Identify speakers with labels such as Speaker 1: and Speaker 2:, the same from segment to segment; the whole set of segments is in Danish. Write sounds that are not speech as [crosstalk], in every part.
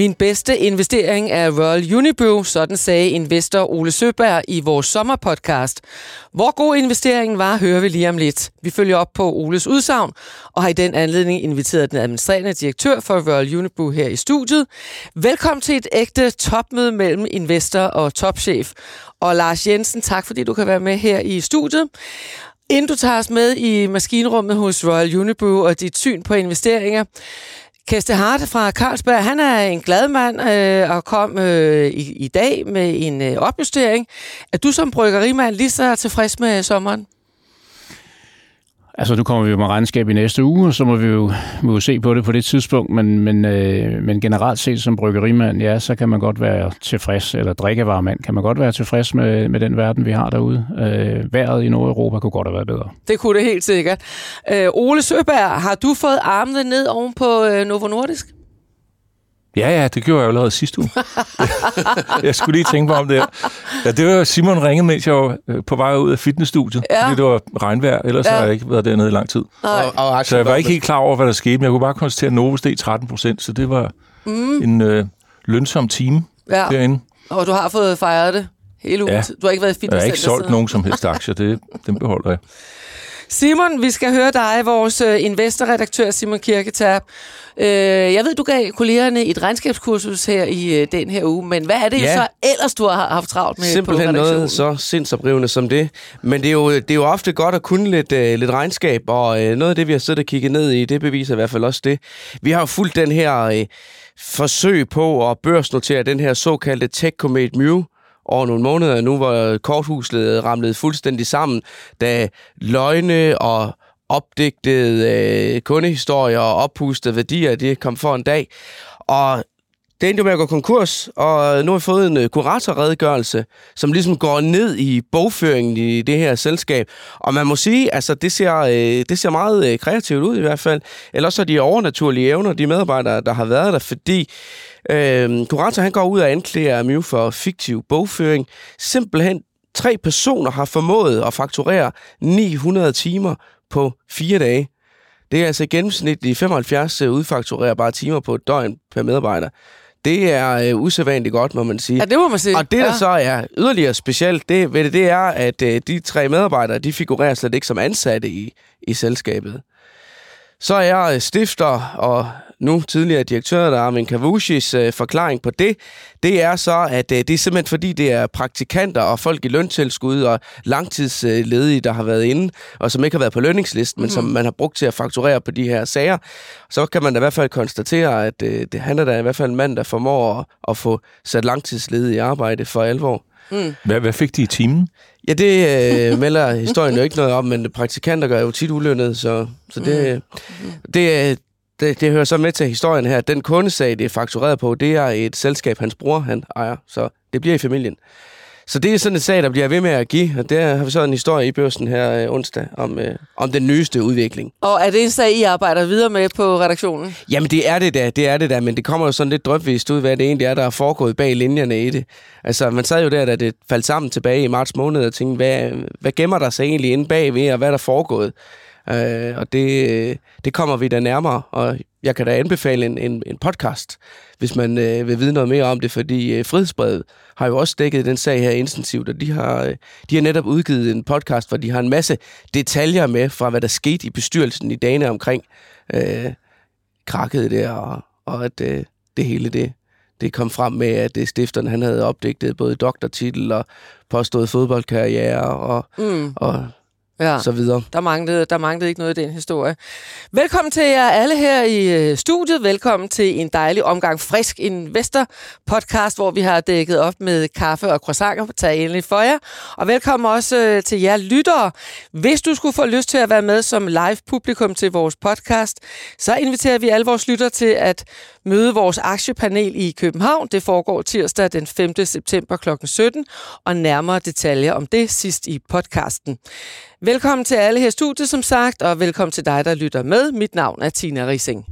Speaker 1: Min bedste investering er Royal Unibrew, sådan sagde investor Ole Søberg i vores sommerpodcast. Hvor god investeringen var, hører vi lige om lidt. Vi følger op på Oles udsagn, og har i den anledning inviteret den administrerende direktør for Royal Unibrew her i studiet. Velkommen til et ægte topmøde mellem investor og topchef. Og Lars Jensen, tak fordi du kan være med her i studiet. Inden du tager os med i maskinrummet hos Royal Unibrew og dit syn på investeringer, Keste Hart fra Carlsberg, han er en glad mand øh, og kom øh, i, i dag med en øh, opjustering. Er du som bryggerimand lige så tilfreds med sommeren?
Speaker 2: Altså, nu kommer vi jo med regnskab i næste uge, og så må vi jo, må jo se på det på det tidspunkt, men, men, øh, men generelt set som bryggerimand, ja, så kan man godt være tilfreds, eller drikkevaremand, kan man godt være tilfreds med, med den verden, vi har derude. Øh, vejret i Nordeuropa kunne godt have været bedre.
Speaker 1: Det kunne det helt sikkert. Øh, Ole Søberg, har du fået armene ned oven på øh, Novo Nordisk?
Speaker 3: Ja, ja, det gjorde jeg jo allerede sidste uge. [laughs] jeg skulle lige tænke på om det her. Ja, det var Simon ringede, mens jeg var øh, på vej ud af fitnessstudiet, ja. fordi det var regnvejr, ellers ja. har jeg ikke været dernede i lang tid. Og, og så jeg var ikke helt klar over, hvad der skete, men jeg kunne bare konstatere, at Novo steg 13 procent, så det var mm. en øh, lønsom time ja. derinde.
Speaker 1: Og du har fået fejret det hele ugen. Ja. Du har ikke været i fitness
Speaker 3: Jeg har ikke solgt nogen som helst [laughs] aktier, det, dem beholder jeg.
Speaker 1: Simon, vi skal høre dig, vores øh, investorredaktør Simon Kirketab. Øh, jeg ved, du gav kollegerne et regnskabskursus her i øh, den her uge, men hvad er det ja. så ellers, du har haft travlt med
Speaker 4: Simpelthen på noget så sindsoprivende som det. Men det er jo, det er jo ofte godt at kunne lidt, lidt regnskab, og noget af det, vi har siddet og kigget ned i, det beviser i hvert fald også det. Vi har jo fulgt den her forsøg på at børsnotere den her såkaldte Tech Comet Mew, over nogle måneder nu, hvor korthuset ramlede fuldstændig sammen, da løgne og opdigtede øh, kundehistorier og oppustede værdier, det kom for en dag. Og det endte jo med at gå konkurs, og nu har vi fået en øh, kuratorredegørelse, som ligesom går ned i bogføringen i det her selskab. Og man må sige, altså det ser, øh, det ser meget øh, kreativt ud i hvert fald. Ellers er de overnaturlige evner, de medarbejdere, der har været der, fordi uh, kurator han går ud og anklager Mew for fiktiv bogføring. Simpelthen tre personer har formået at fakturere 900 timer på fire dage. Det er altså gennemsnitligt 75 udfakturerbare timer på et døgn per medarbejder. Det er øh, usædvanligt godt, må man sige.
Speaker 1: Ja, det må man sige.
Speaker 4: Og det, der ja. så er yderligere specielt det, ved det, det er, at øh, de tre medarbejdere, de figurerer slet ikke som ansatte i, i selskabet. Så er jeg stifter og nu tidligere direktør, der Armin Kavushis øh, forklaring på det, det er så, at øh, det er simpelthen fordi, det er praktikanter og folk i løntilskud og langtidsledige, der har været inde, og som ikke har været på lønningslisten, mm. men som mhm. man har brugt til at fakturere på de her sager. Så kan man da i hvert fald konstatere, at øh, det, han er da i hvert fald en mand, der formår at, at få sat langtidsledige i arbejde for alvor.
Speaker 3: Mm. Hvad, hvad fik de i timen?
Speaker 4: Ja, det øh, [laughs] melder historien jo ikke noget om, men praktikanter gør jo tit ulønnet, så, så det, mm. det, det, det hører så med til historien her. Den kundesag, det er faktureret på, det er et selskab, hans bror han ejer, så det bliver i familien. Så det er sådan en sag, der bliver ved med at give, og der har vi så en historie i børsen her øh, onsdag om, øh, om den nyeste udvikling.
Speaker 1: Og er det en sag, I arbejder videre med på redaktionen?
Speaker 4: Jamen det er det da, det er det da, men det kommer jo sådan lidt drøbvist ud, hvad det egentlig er, der er foregået bag linjerne i det. Altså man sad jo der, da det faldt sammen tilbage i marts måned og tænkte, hvad, hvad gemmer der sig egentlig inde bagved, og hvad er der foregået? Øh, og det, det kommer vi da nærmere, og jeg kan da anbefale en, en, en podcast, hvis man øh, vil vide noget mere om det, fordi øh, Frihedsbrevet har jo også dækket den sag her intensivt, og de har, øh, de har netop udgivet en podcast, hvor de har en masse detaljer med fra, hvad der skete i bestyrelsen i dagene omkring øh, krakket der, og, og at øh, det hele det, det kom frem med, at det stifteren han havde opdigtet både doktortitel og påstået fodboldkarriere og, mm. og ja. så videre.
Speaker 1: Der manglede, der manglede ikke noget i den historie. Velkommen til jer alle her i øh, studiet. Velkommen til en dejlig omgang frisk investor podcast, hvor vi har dækket op med kaffe og croissanter. Tag endelig for jer. Og velkommen også øh, til jer lyttere. Hvis du skulle få lyst til at være med som live publikum til vores podcast, så inviterer vi alle vores lyttere til at møde vores aktiepanel i København. Det foregår tirsdag den 5. september kl. 17, og nærmere detaljer om det sidst i podcasten. Velkommen til alle her i studiet, som sagt, og velkommen til dig, der lytter med. Mit navn er Tina Rising.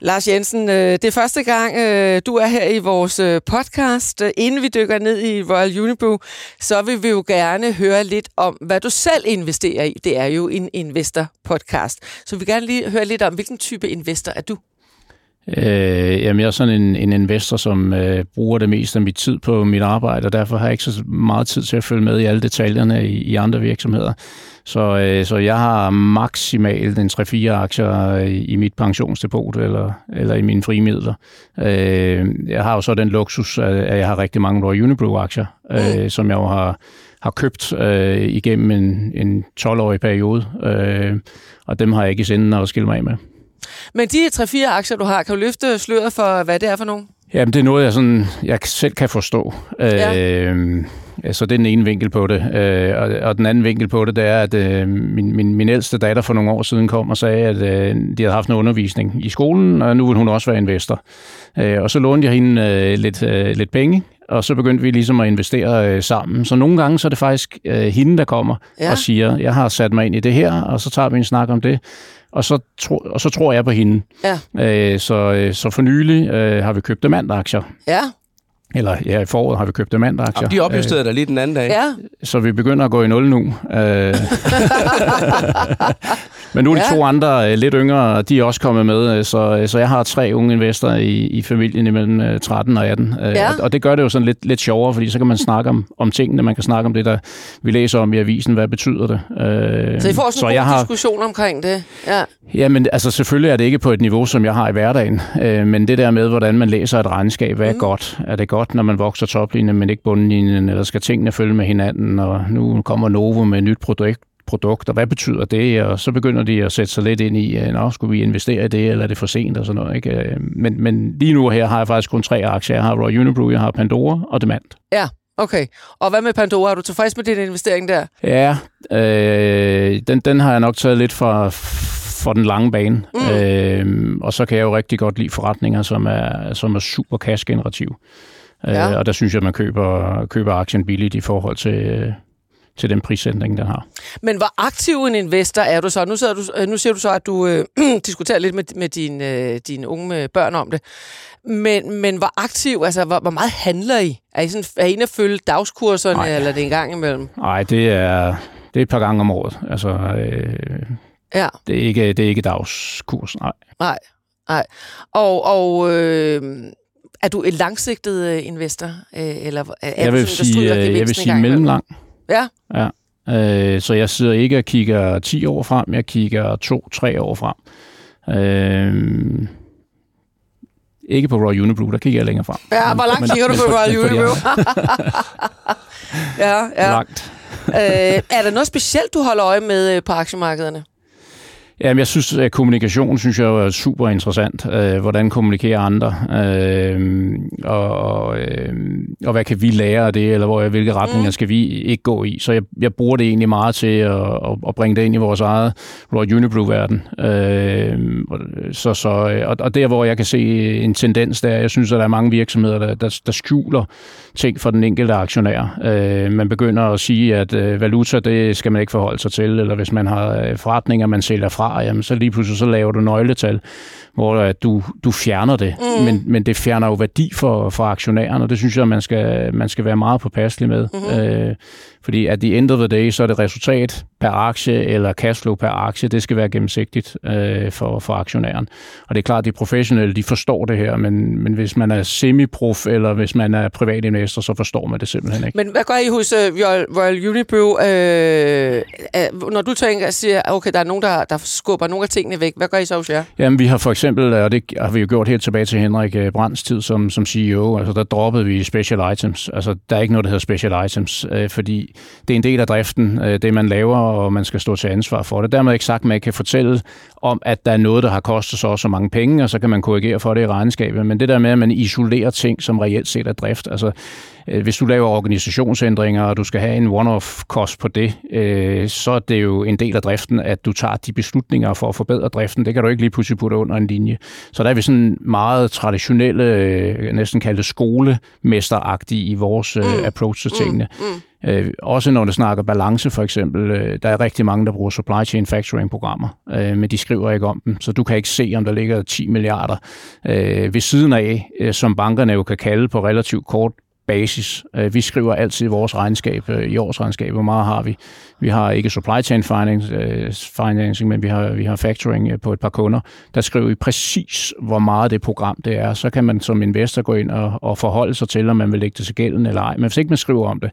Speaker 1: Lars Jensen, øh, det er første gang, øh, du er her i vores øh, podcast. Inden vi dykker ned i Royal Unibrew, så vil vi jo gerne høre lidt om, hvad du selv investerer i. Det er jo en investor-podcast. Så vi vil gerne lige høre lidt om, hvilken type investor er du?
Speaker 2: Øh, jamen, jeg er sådan en, en investor, som øh, bruger det meste af mit tid på mit arbejde, og derfor har jeg ikke så meget tid til at følge med i alle detaljerne i, i andre virksomheder. Så, øh, så jeg har maksimalt en 3-4 aktier i, i mit pensionsdepot eller, eller i mine frimidler. Øh, jeg har jo så den luksus, at jeg har rigtig mange Royal Unibrew-aktier, øh, mm. som jeg jo har, har købt øh, igennem en, en 12-årig periode, øh, og dem har jeg ikke i sinde at skille mig af med.
Speaker 1: Men de 3-4 aktier, du har, kan du løfte sløret for, hvad det er for nogen?
Speaker 2: Jamen, det er noget, jeg, sådan, jeg selv kan forstå. Ja. Øh, så det er den ene vinkel på det. Øh, og, og den anden vinkel på det, det er, at øh, min, min, min ældste datter for nogle år siden kom og sagde, at øh, de havde haft en undervisning i skolen, og nu vil hun også være investor. Øh, og så lånte jeg hende øh, lidt, øh, lidt penge, og så begyndte vi ligesom at investere øh, sammen. Så nogle gange så er det faktisk øh, hende, der kommer ja. og siger, jeg har sat mig ind i det her, og så tager vi en snak om det og så, tro, og så tror jeg på hende. Ja. Øh, så, øh, så for nylig øh, har vi købt aktier.
Speaker 1: Ja.
Speaker 2: Eller ja, i foråret har vi købt aktier.
Speaker 4: Og de opjusterede øh, der lige den anden dag.
Speaker 1: Ja.
Speaker 2: Så vi begynder at gå i nul nu. Øh, [laughs] [laughs] Men nu er de ja. to andre øh, lidt yngre, de er også kommet med, øh, så, øh, så jeg har tre unge investorer i, i familien imellem 13 og 18. Ja. Og, og det gør det jo sådan lidt, lidt sjovere, fordi så kan man snakke om, om tingene, man kan snakke om det, der vi læser om i avisen, hvad betyder det.
Speaker 1: Så I får også en god har, diskussion omkring det? Ja.
Speaker 2: Ja, men altså selvfølgelig er det ikke på et niveau, som jeg har i hverdagen, men det der med, hvordan man læser et regnskab, hvad er mm. godt? Er det godt, når man vokser toplinjen, men ikke bundlinjen, eller skal tingene følge med hinanden, og nu kommer Novo med et nyt produkt, produkt, og hvad betyder det? Og så begynder de at sætte sig lidt ind i, at skulle vi investere i det, eller er det for sent og sådan noget. Ikke? Øh, men, men lige nu her har jeg faktisk kun tre aktier. Jeg har Royal Unibrew, jeg har Pandora og Demand.
Speaker 1: Ja, Okay. Og hvad med Pandora? Er du tilfreds med din investering der?
Speaker 2: Ja, øh, den, den har jeg nok taget lidt for, for den lange bane. Mm. Øh, og så kan jeg jo rigtig godt lide forretninger, som er, som er super cash-generativ. Øh, ja. Øh, og der synes jeg, at man køber, køber aktien billigt i forhold til, til den prissætning, den har.
Speaker 1: Men hvor aktiv en investor er du så? Nu, sidder du, øh, nu siger du så, at du øh, [clears throat] diskuterer lidt med, med dine, øh, dine unge børn om det. Men, men hvor aktiv, altså hvor, hvor meget handler I? Er I, sådan, er I inde at følge dagskurserne, Nej. eller er det en gang imellem?
Speaker 2: Nej, det er, det er et par gange om året. Altså, øh, ja. det, er ikke, det er ikke dagskurs, nej.
Speaker 1: Nej, nej. Og, og øh, er du en langsigtet øh, investor? Øh, eller er
Speaker 2: jeg, vil du sådan, sige, jeg vil sige mellemlang.
Speaker 1: Ja.
Speaker 2: ja. Øh, så jeg sidder ikke og kigger 10 år frem, jeg kigger 2-3 år frem. Øh, ikke på Royal Unibrew, der kigger jeg længere frem.
Speaker 1: Ja, hvor langt kigger du på Royal Unibrew? [laughs] ja, ja.
Speaker 2: Langt.
Speaker 1: øh, er der noget specielt, du holder øje med øh, på aktiemarkederne?
Speaker 2: Jamen, jeg synes, at kommunikation synes jeg er super interessant. Øh, hvordan kommunikerer andre? Øh, og, øh, og hvad kan vi lære af det? Eller hvor, hvilke retninger mm. skal vi ikke gå i? Så jeg, jeg bruger det egentlig meget til at, at, at bringe det ind i vores eget Royal Unibrew-verden. Øh, så, så, og, og der, hvor jeg kan se en tendens, der jeg synes, at der er mange virksomheder, der, der, der skjuler ting for den enkelte aktionær. Øh, man begynder at sige, at øh, valuta, det skal man ikke forholde sig til, eller hvis man har øh, forretninger, man sælger fra, jamen, så lige pludselig så laver du nøgletal, hvor øh, du, du fjerner det. Mm. Men, men det fjerner jo værdi for, for aktionæren, og det synes jeg, man skal, man skal være meget påpasselig med. Mm-hmm. Øh, fordi at the end of the day, så er det resultat per aktie eller cashflow per aktie, det skal være gennemsigtigt øh, for, for aktionæren. Og det er klart, at de professionelle, de forstår det her, men, men hvis man er semi-prof eller hvis man er privat investor, så forstår man det simpelthen ikke.
Speaker 1: Men hvad gør I hos uh, Royal, Royal Unibrew? Øh, uh, når du tænker, siger, okay, der er nogen, der, der skubber nogle af tingene væk, hvad gør I så hos jer?
Speaker 2: Jamen, vi har for eksempel, og det har vi jo gjort helt tilbage til Henrik øh, Brands tid som, som CEO, altså der droppede vi special items. Altså, der er ikke noget, der hedder special items, øh, fordi det er en del af driften, øh, det man laver, og man skal stå til ansvar for det. Dermed ikke sagt, at man kan fortælle om, at der er noget, der har kostet så så mange penge, og så kan man korrigere for det i regnskabet. Men det der med, at man isolerer ting, som reelt set er drift, altså hvis du laver organisationsændringer, og du skal have en one-off-kost på det, øh, så er det jo en del af driften, at du tager de beslut, beslutninger for at forbedre driften. Det kan du ikke lige pludselig putte under en linje. Så der er vi sådan meget traditionelle, øh, næsten kaldte skolemesteragtige i vores øh, mm. approach til tingene. Mm. Mm. Øh, også når det snakker balance for eksempel, øh, der er rigtig mange, der bruger supply chain factoring programmer, øh, men de skriver ikke om dem, så du kan ikke se, om der ligger 10 milliarder øh, ved siden af, øh, som bankerne jo kan kalde på relativt kort basis. Øh, vi skriver altid vores regnskab, øh, i årsregnskab, hvor meget har vi. Vi har ikke supply chain øh, financing, men vi har, vi har factoring på et par kunder. Der skriver vi præcis, hvor meget det program det er. Så kan man som investor gå ind og, og forholde sig til, om man vil lægge det til gælden eller ej. Men hvis ikke man skriver om det,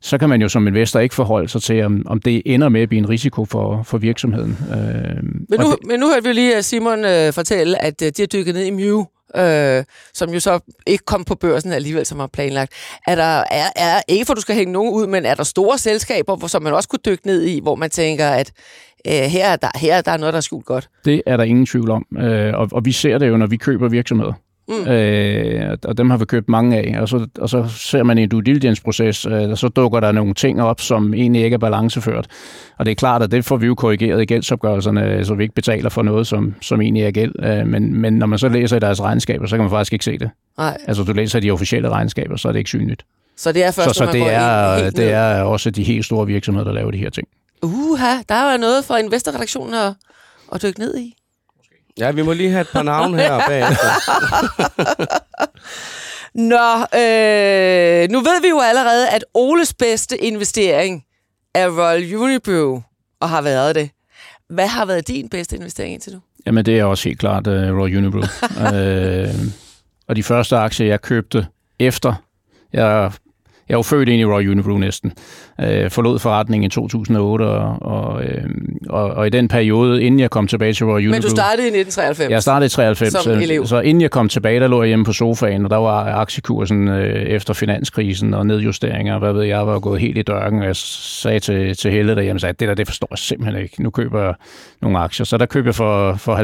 Speaker 2: så kan man jo som investor ikke forholde sig til, om, om det ender med at blive en risiko for, for virksomheden.
Speaker 1: Men nu, det, men nu hørte vi lige Simon fortælle, at de har dykket ned i Mew øh, som jo så ikke kom på børsen alligevel, som var planlagt. Er der, er, er, ikke for du skal hænge nogen ud, men er der store selskaber, hvor, som man også kunne dykke ned i, hvor man tænker, at øh, her, er der, her er der noget, der er skjult godt?
Speaker 2: Det er der ingen tvivl om, øh, og, og vi ser det jo, når vi køber virksomheder. Mm. Øh, og dem har vi købt mange af, og så, og så ser man i en due diligence-proces, øh, og så dukker der nogle ting op, som egentlig ikke er balanceført. Og det er klart, at det får vi jo korrigeret i gældsopgørelserne, så vi ikke betaler for noget, som, som egentlig er gæld. Øh, men, men når man så læser i deres regnskaber, så kan man faktisk ikke se det.
Speaker 1: Nej.
Speaker 2: Altså du læser de officielle regnskaber, så er det ikke synligt.
Speaker 1: Så det er først,
Speaker 2: så, så det, er, helt det er også de helt store virksomheder, der laver de her ting.
Speaker 1: Uha, der er jo noget for investorredaktionen at, at dykke ned i.
Speaker 4: Ja, vi må lige have et par navne her [laughs] bagefter.
Speaker 1: Nå, øh, nu ved vi jo allerede, at Oles bedste investering er Royal Unibrew, og har været det. Hvad har været din bedste investering indtil nu?
Speaker 2: Jamen, det er også helt klart uh, Royal Unibrew. uh, [laughs] og de første aktier, jeg købte efter jeg jeg var født ind i Royal Unibrew næsten. Øh, forlod forretningen i 2008, og, og, øh, og, og i den periode, inden jeg kom tilbage til Royal Unibrew...
Speaker 1: Men du startede i 1993?
Speaker 2: Jeg startede i 93, som elev. så inden jeg kom tilbage, der lå jeg hjemme på sofaen, og der var aktiekursen øh, efter finanskrisen og nedjusteringer, hvad ved jeg, var gået helt i dørken, og jeg sagde til, til Helle derhjemme, at det der, det forstår jeg simpelthen ikke. Nu køber jeg nogle aktier. Så der køber jeg for, for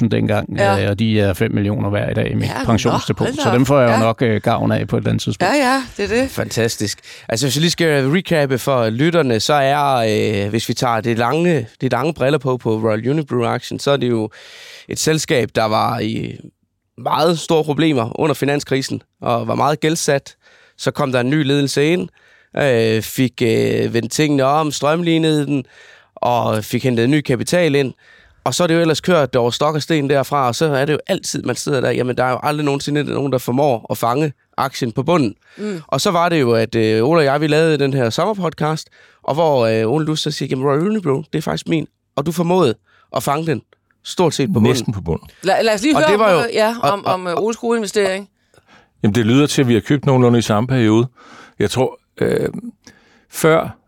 Speaker 2: 50.000 dengang, ja. øh, og de er 5 millioner hver i dag i mit ja, pensionsdepot. Så dem får jeg ja. jo nok øh, gavn af på et eller andet tidspunkt.
Speaker 1: Ja, ja, det er det.
Speaker 4: Fantastisk fantastisk. Altså, hvis jeg lige skal recappe for lytterne, så er, øh, hvis vi tager det lange, det lange briller på på Royal Unibrew Action, så er det jo et selskab, der var i meget store problemer under finanskrisen og var meget gældsat. Så kom der en ny ledelse ind, øh, fik øh, vendt tingene om, strømlignede den, og fik hentet ny kapital ind. Og så er det jo ellers kørt over stok og sten derfra, og så er det jo altid, man sidder der, jamen der er jo aldrig nogensinde nogen, der formår at fange aktien på bunden. Mm. Og så var det jo, at øh, Ole og jeg, vi lavede den her sommerpodcast, og hvor øh, Ole, du så siger, jamen Royal Unibrew, det er faktisk min, og du formåede at fange den stort set på bunden.
Speaker 3: Næsten på bunden.
Speaker 1: La, lad os lige og høre det var jo, om, ja, om, og, om uh, Oles gode investering.
Speaker 3: Jamen det lyder til, at vi har købt nogenlunde i samme periode. Jeg tror, øh, før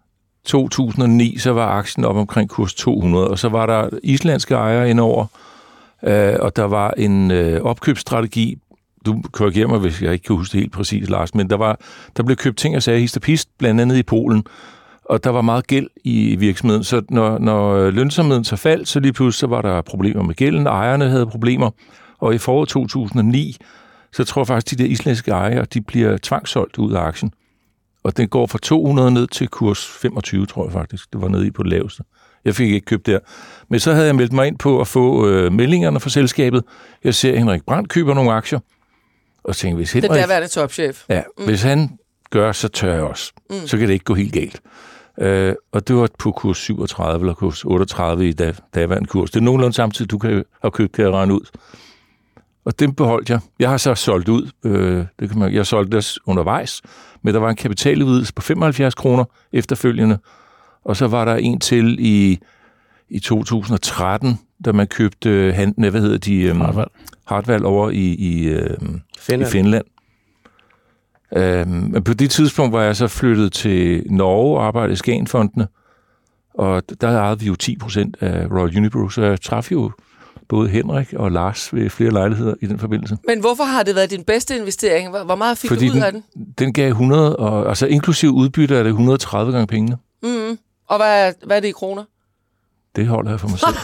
Speaker 3: 2009, så var aktien op omkring kurs 200, og så var der islandske ejere indover, øh, og der var en øh, opkøbsstrategi. Du korrigerer mig, hvis jeg ikke kan huske det helt præcis, Lars, men der, var, der blev købt ting og sager histopist, blandt andet i Polen, og der var meget gæld i virksomheden, så når, når lønsomheden så faldt, så lige pludselig så var der problemer med gælden, ejerne havde problemer, og i foråret 2009, så tror jeg faktisk, at de der islandske ejere, de bliver tvangssolgt ud af aktien og den går fra 200 ned til kurs 25, tror jeg faktisk. Det var nede i på det laveste. Jeg fik ikke købt der. Men så havde jeg meldt mig ind på at få øh, meldingerne fra selskabet. Jeg ser, at Henrik Brandt køber nogle aktier. Og tænkte, hvis Henrik...
Speaker 1: Det er værende topchef.
Speaker 3: Ja, mm. hvis han gør, så tør jeg også. Mm. Så kan det ikke gå helt galt. Øh, og det var på kurs 37 eller kurs 38 i dag, daværende kurs. Det er nogenlunde samtidig, du kan have købt, kan jeg regne ud. Og dem beholdt jeg. Jeg har så solgt ud. Øh, det kan man, jeg solgte det undervejs men der var en kapitaludvidelse på 75 kroner efterfølgende, og så var der en til i, i 2013, da man købte han, hvad hedder de, um, Hartwall. Hartwall over i, i, um, Finland. i Finland. Um, men på det tidspunkt var jeg så flyttet til Norge og arbejdede i Skagenfondene, og der ejede vi jo 10 procent af Royal Unibrew, så jeg traf jo både Henrik og Lars ved flere lejligheder i den forbindelse.
Speaker 1: Men hvorfor har det været din bedste investering? Hvor meget fik
Speaker 3: Fordi
Speaker 1: du ud den, af den?
Speaker 3: Den gav 100, og, altså inklusiv udbytte er det 130 gange pengene.
Speaker 1: Mm. Og hvad er, hvad er det i kroner?
Speaker 3: Det holder jeg for mig selv.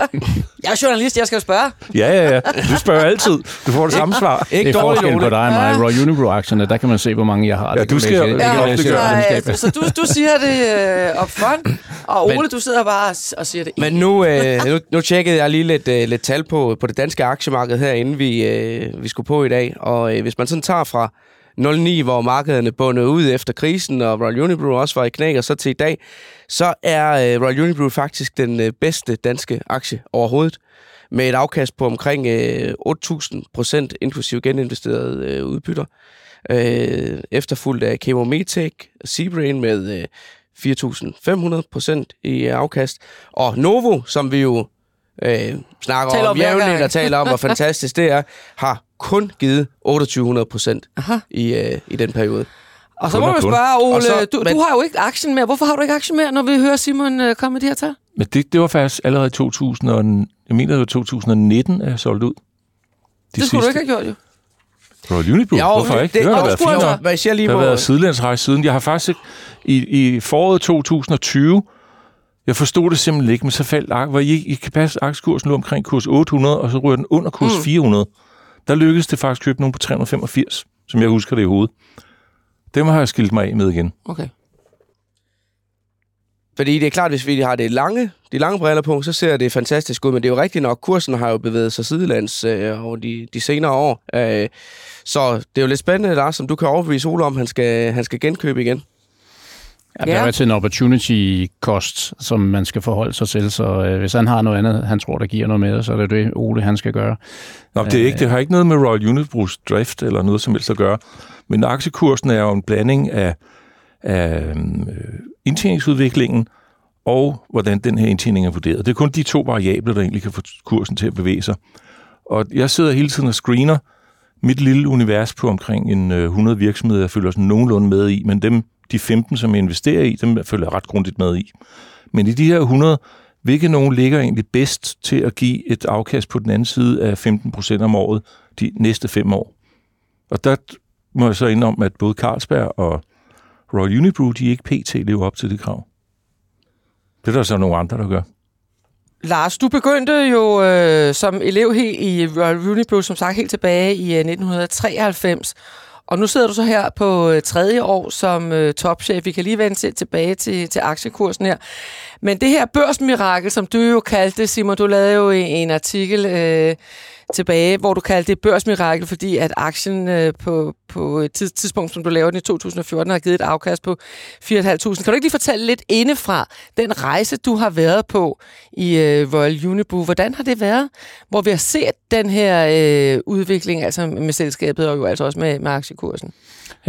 Speaker 3: [laughs]
Speaker 1: jeg er journalist, jeg skal jo spørge.
Speaker 3: ja, ja, ja. Du spørger altid. Du får det samme svar.
Speaker 2: Ikke det er forskel på dig og mig. Royal Unibrew-aktierne, der kan man se, hvor mange jeg har.
Speaker 3: Ja, du skal jo
Speaker 1: ja, ja, ja, Så du, du siger det øh, op front, og Ole, men, du sidder bare og siger det.
Speaker 4: Men nu, øh, [laughs] nu, nu tjekkede jeg lige lidt, øh, lidt tal på, på det danske aktiemarked her, inden vi, øh, vi skulle på i dag. Og øh, hvis man sådan tager fra 09, hvor markederne bundet ud efter krisen, og Royal Unibrew også var i knæk, og så til i dag, så er øh, Royal Unibrew faktisk den øh, bedste danske aktie overhovedet, med et afkast på omkring øh, 8.000 procent, inklusive geninvesterede øh, udbytter. Øh, efterfulgt af Chemometec, Seabrain med øh, 4.500 procent i afkast, og Novo, som vi jo øh, snakker taler om jævnligt og taler om, hvor [laughs] fantastisk det er, har kun givet 2800 procent i, øh, i den periode.
Speaker 1: Og så må vi spørge, Ole, så, du, men, du har jo ikke aktien mere. Hvorfor har du ikke aktien mere, når vi hører Simon øh, komme med de her tal?
Speaker 3: Men det, det var faktisk allerede i 2000, og, jeg mener, det var 2019, at jeg solgte ud.
Speaker 1: De det skulle sidste. du ikke have gjort, jo.
Speaker 3: Royal Unibrew, ja, hvorfor ikke?
Speaker 4: Det,
Speaker 3: det
Speaker 4: har været fint nok. Hvad
Speaker 3: jeg lige det har været sidelandsrejse siden. Jeg har faktisk i, i foråret 2020, jeg forstod det simpelthen ikke, men så faldt hvor I, I kan passe aktiekursen nu omkring kurs 800, og så ryger den under kurs mm. 400 der lykkedes det faktisk at købe nogen på 385, som jeg husker det i hovedet. Dem har jeg skilt mig af med igen.
Speaker 1: Okay.
Speaker 4: Fordi det er klart, hvis vi har det lange, de lange briller på, så ser det fantastisk ud, men det er jo rigtigt nok, kursen har jo bevæget sig sidelands øh, over de, de senere år. Øh, så det er jo lidt spændende, Lars, som du kan overbevise Ole om, han skal, han skal genkøbe igen.
Speaker 2: Ja, det er til en opportunity cost, som man skal forholde sig til, så øh, hvis han har noget andet, han tror, der giver noget med, så er det det, Ole han skal gøre.
Speaker 3: Nå, det, er ikke, det har ikke noget med Royal Unibrews drift eller noget som helst at gøre, men aktiekursen er jo en blanding af, af øhm, indtjeningsudviklingen og hvordan den her indtjening er vurderet. Det er kun de to variabler, der egentlig kan få kursen til at bevæge sig. Og jeg sidder hele tiden og screener mit lille univers på omkring en øh, 100 virksomheder, jeg følger sådan nogenlunde med i, men dem de 15, som jeg investerer i, dem følger jeg ret grundigt med i. Men i de her 100, hvilke nogen ligger egentlig bedst til at give et afkast på den anden side af 15 procent om året de næste fem år? Og der må jeg så indom, at både Carlsberg og Royal Unibrew, de ikke pt. lever op til det krav. Det er der så nogle andre, der gør.
Speaker 1: Lars, du begyndte jo øh, som elev helt i Royal Unibrew, som sagt helt tilbage i øh, 1993. Og nu sidder du så her på øh, tredje år som øh, topchef. Vi kan lige vende tilbage til, til aktiekursen her. Men det her børsmirakel, som du jo kaldte, Simon, du lavede jo en artikel øh, tilbage, hvor du kaldte det børsmirakel, fordi at aktien øh, på, på et tidspunkt, som du lavede den i 2014, har givet et afkast på 4.500. Kan du ikke lige fortælle lidt indefra den rejse, du har været på i øh, Royal Unibu? Hvordan har det været, hvor vi har set den her øh, udvikling, altså med selskabet og jo altså også med, med aktiekursen?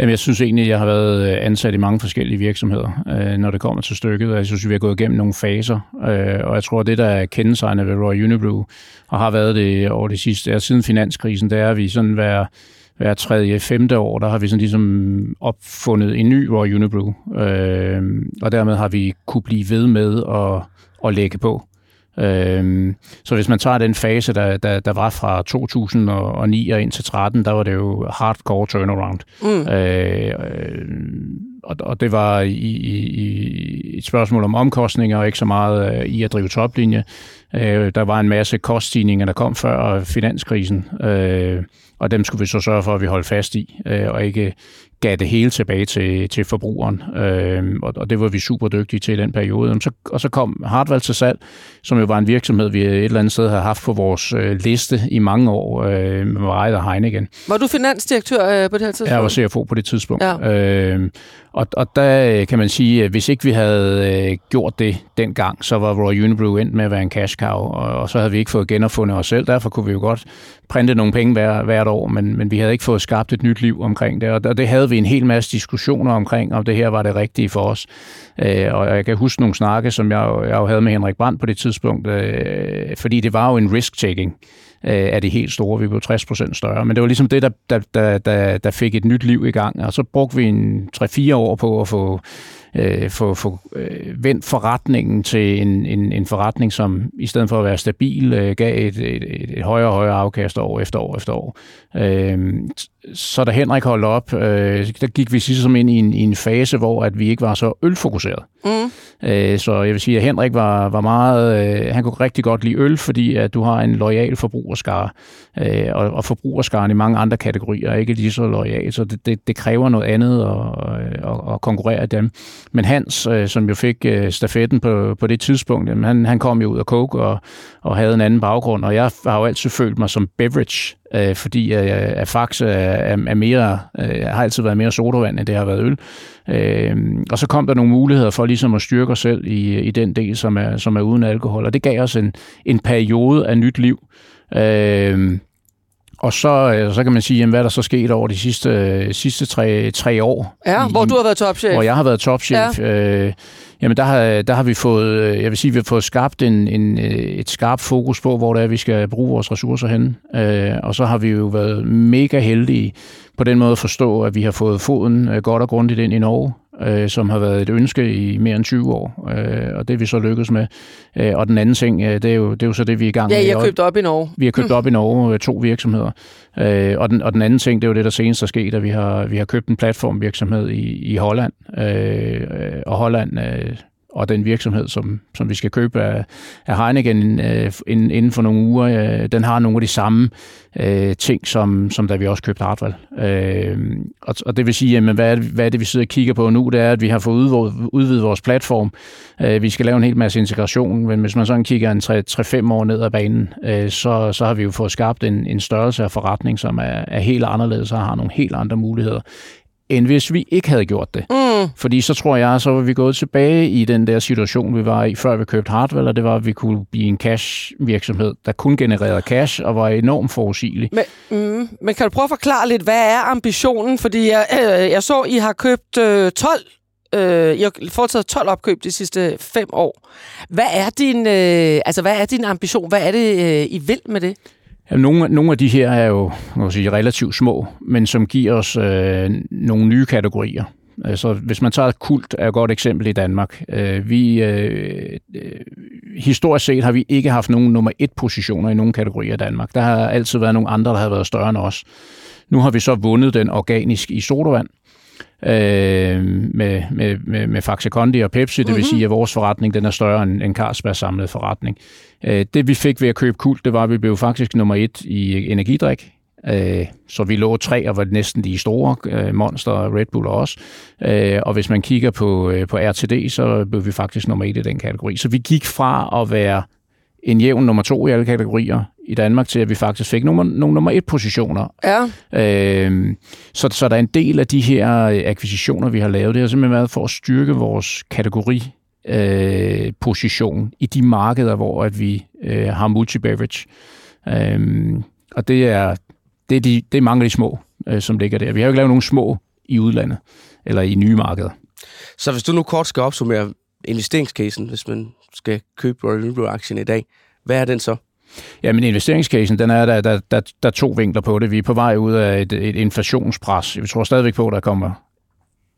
Speaker 2: Jamen, jeg synes egentlig, jeg har været øh, ansat i mange forskellige virksomheder, øh, når det kommer til stykket. Jeg synes, vi har gået igennem nogle faser, øh, og jeg tror, det, der er kendetegnet ved Royal Unibrew, og har været det over de sidste, ja, siden finanskrisen, det er, at vi sådan hver, hver tredje, femte år, der har vi sådan ligesom opfundet en ny Royal Unibrew, og dermed har vi kunne blive ved med at, at lægge på. Øhm, så hvis man tager den fase, der, der, der var fra 2009 og ind til 13, der var det jo hardcore turnaround. Mm. Øh, øh, og, og det var i, i, i et spørgsmål om omkostninger, og ikke så meget øh, i at drive toplinje. Øh, der var en masse koststigninger, der kom før finanskrisen, øh, og dem skulle vi så sørge for, at vi holdt fast i, øh, og ikke gav det hele tilbage til, til forbrugeren. Øh, og, og det var vi super dygtige til i den periode. Og så, og så kom Hartwald til salg, som jo var en virksomhed, vi et eller andet sted havde haft på vores øh, liste i mange år, øh, med Rejde og Heineken.
Speaker 1: Var du finansdirektør øh, på det her tidspunkt?
Speaker 2: Jeg var CFO på det tidspunkt. Ja. Øh, og, og der kan man sige, at hvis ikke vi havde øh, gjort det dengang, så var Royal Unibrew endt med at være en cash cow, og, og så havde vi ikke fået genopfundet os selv. Derfor kunne vi jo godt printe nogle penge hver, hvert år, men, men vi havde ikke fået skabt et nyt liv omkring det. Og, og det havde vi en hel masse diskussioner omkring, om det her var det rigtige for os. Øh, og jeg kan huske nogle snakke, som jeg, jeg jo havde med Henrik Brandt på det tidspunkt, øh, fordi det var jo en risk-taking øh, af det helt store. Vi blev 60% større. Men det var ligesom det, der, der, der, der, der fik et nyt liv i gang. Og så brugte vi en 3-4 år på at få øh, få, få øh, vendt forretningen til en, en, en forretning, som i stedet for at være stabil, øh, gav et, et, et, et højere og højere afkast år efter år efter år. Øh, så da Henrik holdt op, øh, der gik vi ligesom ind i en, i en fase, hvor at vi ikke var så ølfokuseret. Mm. Øh, så jeg vil sige, at Henrik var, var meget, øh, han kunne rigtig godt lide øl, fordi at du har en lojal forbrugerskare, øh, og, og forbrugerskaren i mange andre kategorier er ikke lige så lojal, så det, det, det kræver noget andet at, at, at konkurrere dem. Men Hans, øh, som jo fik øh, stafetten på, på det tidspunkt, jamen, han, han kom jo ud af Coke og, og havde en anden baggrund, og jeg har jo altid følt mig som beverage øh, fordi øh, at Faxe øh, er, er mere, øh, har altid været mere sodavand, end det har været øl. Øh, og så kom der nogle muligheder for ligesom at styrke os selv i, i den del, som er, som er uden alkohol, og det gav os en, en periode af nyt liv. Øh, og så, øh, så kan man sige, jamen, hvad er der så sket over de sidste, sidste tre, tre år?
Speaker 1: Ja,
Speaker 2: i,
Speaker 1: hvor du har været topchef.
Speaker 2: Hvor jeg har været topchef. Ja. Øh, jamen, der har, der har vi fået, jeg vil sige, vi har fået skabt en, en, et skarpt fokus på, hvor det er, vi skal bruge vores ressourcer hen. Øh, og så har vi jo været mega heldige på den måde at forstå, at vi har fået foden øh, godt og grundigt ind i Norge øh, som har været et ønske i mere end 20 år, øh, og det er vi så lykkedes med. Øh, og den anden ting, øh, det, er jo, det er jo så det, vi er i gang
Speaker 1: med.
Speaker 2: Ja,
Speaker 1: I har købt op i Norge.
Speaker 2: Vi har købt op i [laughs] Norge, øh, to virksomheder. Øh, og, den, og den anden ting, det er jo det, der senest er sket, at vi har, vi har købt en platformvirksomhed i, i Holland, øh, og Holland... Øh, og den virksomhed, som, som vi skal købe af, af Heineken øh, inden, inden for nogle uger, øh, den har nogle af de samme øh, ting, som, som da vi også købte Hartwall. Øh, og, og det vil sige, jamen, hvad, er det, hvad er det, vi sidder og kigger på nu? Det er, at vi har fået udvidet, udvidet vores platform. Øh, vi skal lave en hel masse integration, men hvis man sådan kigger en 3-5 år ned ad banen, øh, så, så har vi jo fået skabt en, en størrelse af forretning, som er, er helt anderledes og har nogle helt andre muligheder end hvis vi ikke havde gjort det. Mm. Fordi så tror jeg, så var vi gået tilbage i den der situation, vi var i, før vi købte Hardwell, og det var, at vi kunne blive en cash-virksomhed, der kun genererede cash og var enormt forudsigelig.
Speaker 1: Men, mm, men kan du prøve at forklare lidt, hvad er ambitionen? Fordi jeg, øh, jeg så, I har købt øh, 12 Øh, I har foretaget 12 opkøb de sidste fem år. Hvad er din, øh, altså, hvad er din ambition? Hvad er det, øh, I vil med det?
Speaker 2: Jamen, nogle, nogle af de her er jo må sige, relativt små, men som giver os øh, nogle nye kategorier. Altså, hvis man tager kult, er et godt eksempel i Danmark. Øh, vi, øh, øh, historisk set har vi ikke haft nogen nummer et positioner i nogen kategorier i Danmark. Der har altid været nogle andre, der har været større end os. Nu har vi så vundet den organisk i sodavand, øh, med, med, med, med Faxe Kondi og Pepsi. Det vil mm-hmm. sige, at vores forretning den er større end, end Carlsbergs samlede forretning. Øh, det vi fik ved at købe Kult, det var, at vi blev faktisk nummer et i energidrik. Øh, så vi lå tre og var næsten de store, øh, Monster, Red Bull og os. Øh, og hvis man kigger på, øh, på RTD, så blev vi faktisk nummer et i den kategori. Så vi gik fra at være en jævn nummer to i alle kategorier i Danmark til, at vi faktisk fik nogle, nogle nummer et positioner.
Speaker 1: Ja.
Speaker 2: Øh, så, så der er en del af de her akquisitioner, vi har lavet, det har simpelthen været for at styrke vores kategori øh, position i de markeder, hvor at vi øh, har multi-beverage. Øh, og det er, det, er de, det er mange af de små, øh, som ligger der. Vi har jo ikke lavet nogen små i udlandet, eller i nye markeder.
Speaker 4: Så hvis du nu kort skal opsummere investeringscasen, hvis man skal købe Royal Unibrew-aktien i dag, hvad er den så?
Speaker 2: Ja, men investeringscasen, den er der, der, der, der er to vinkler på det. Vi er på vej ud af et, et inflationspres. Vi tror stadigvæk på, at der kommer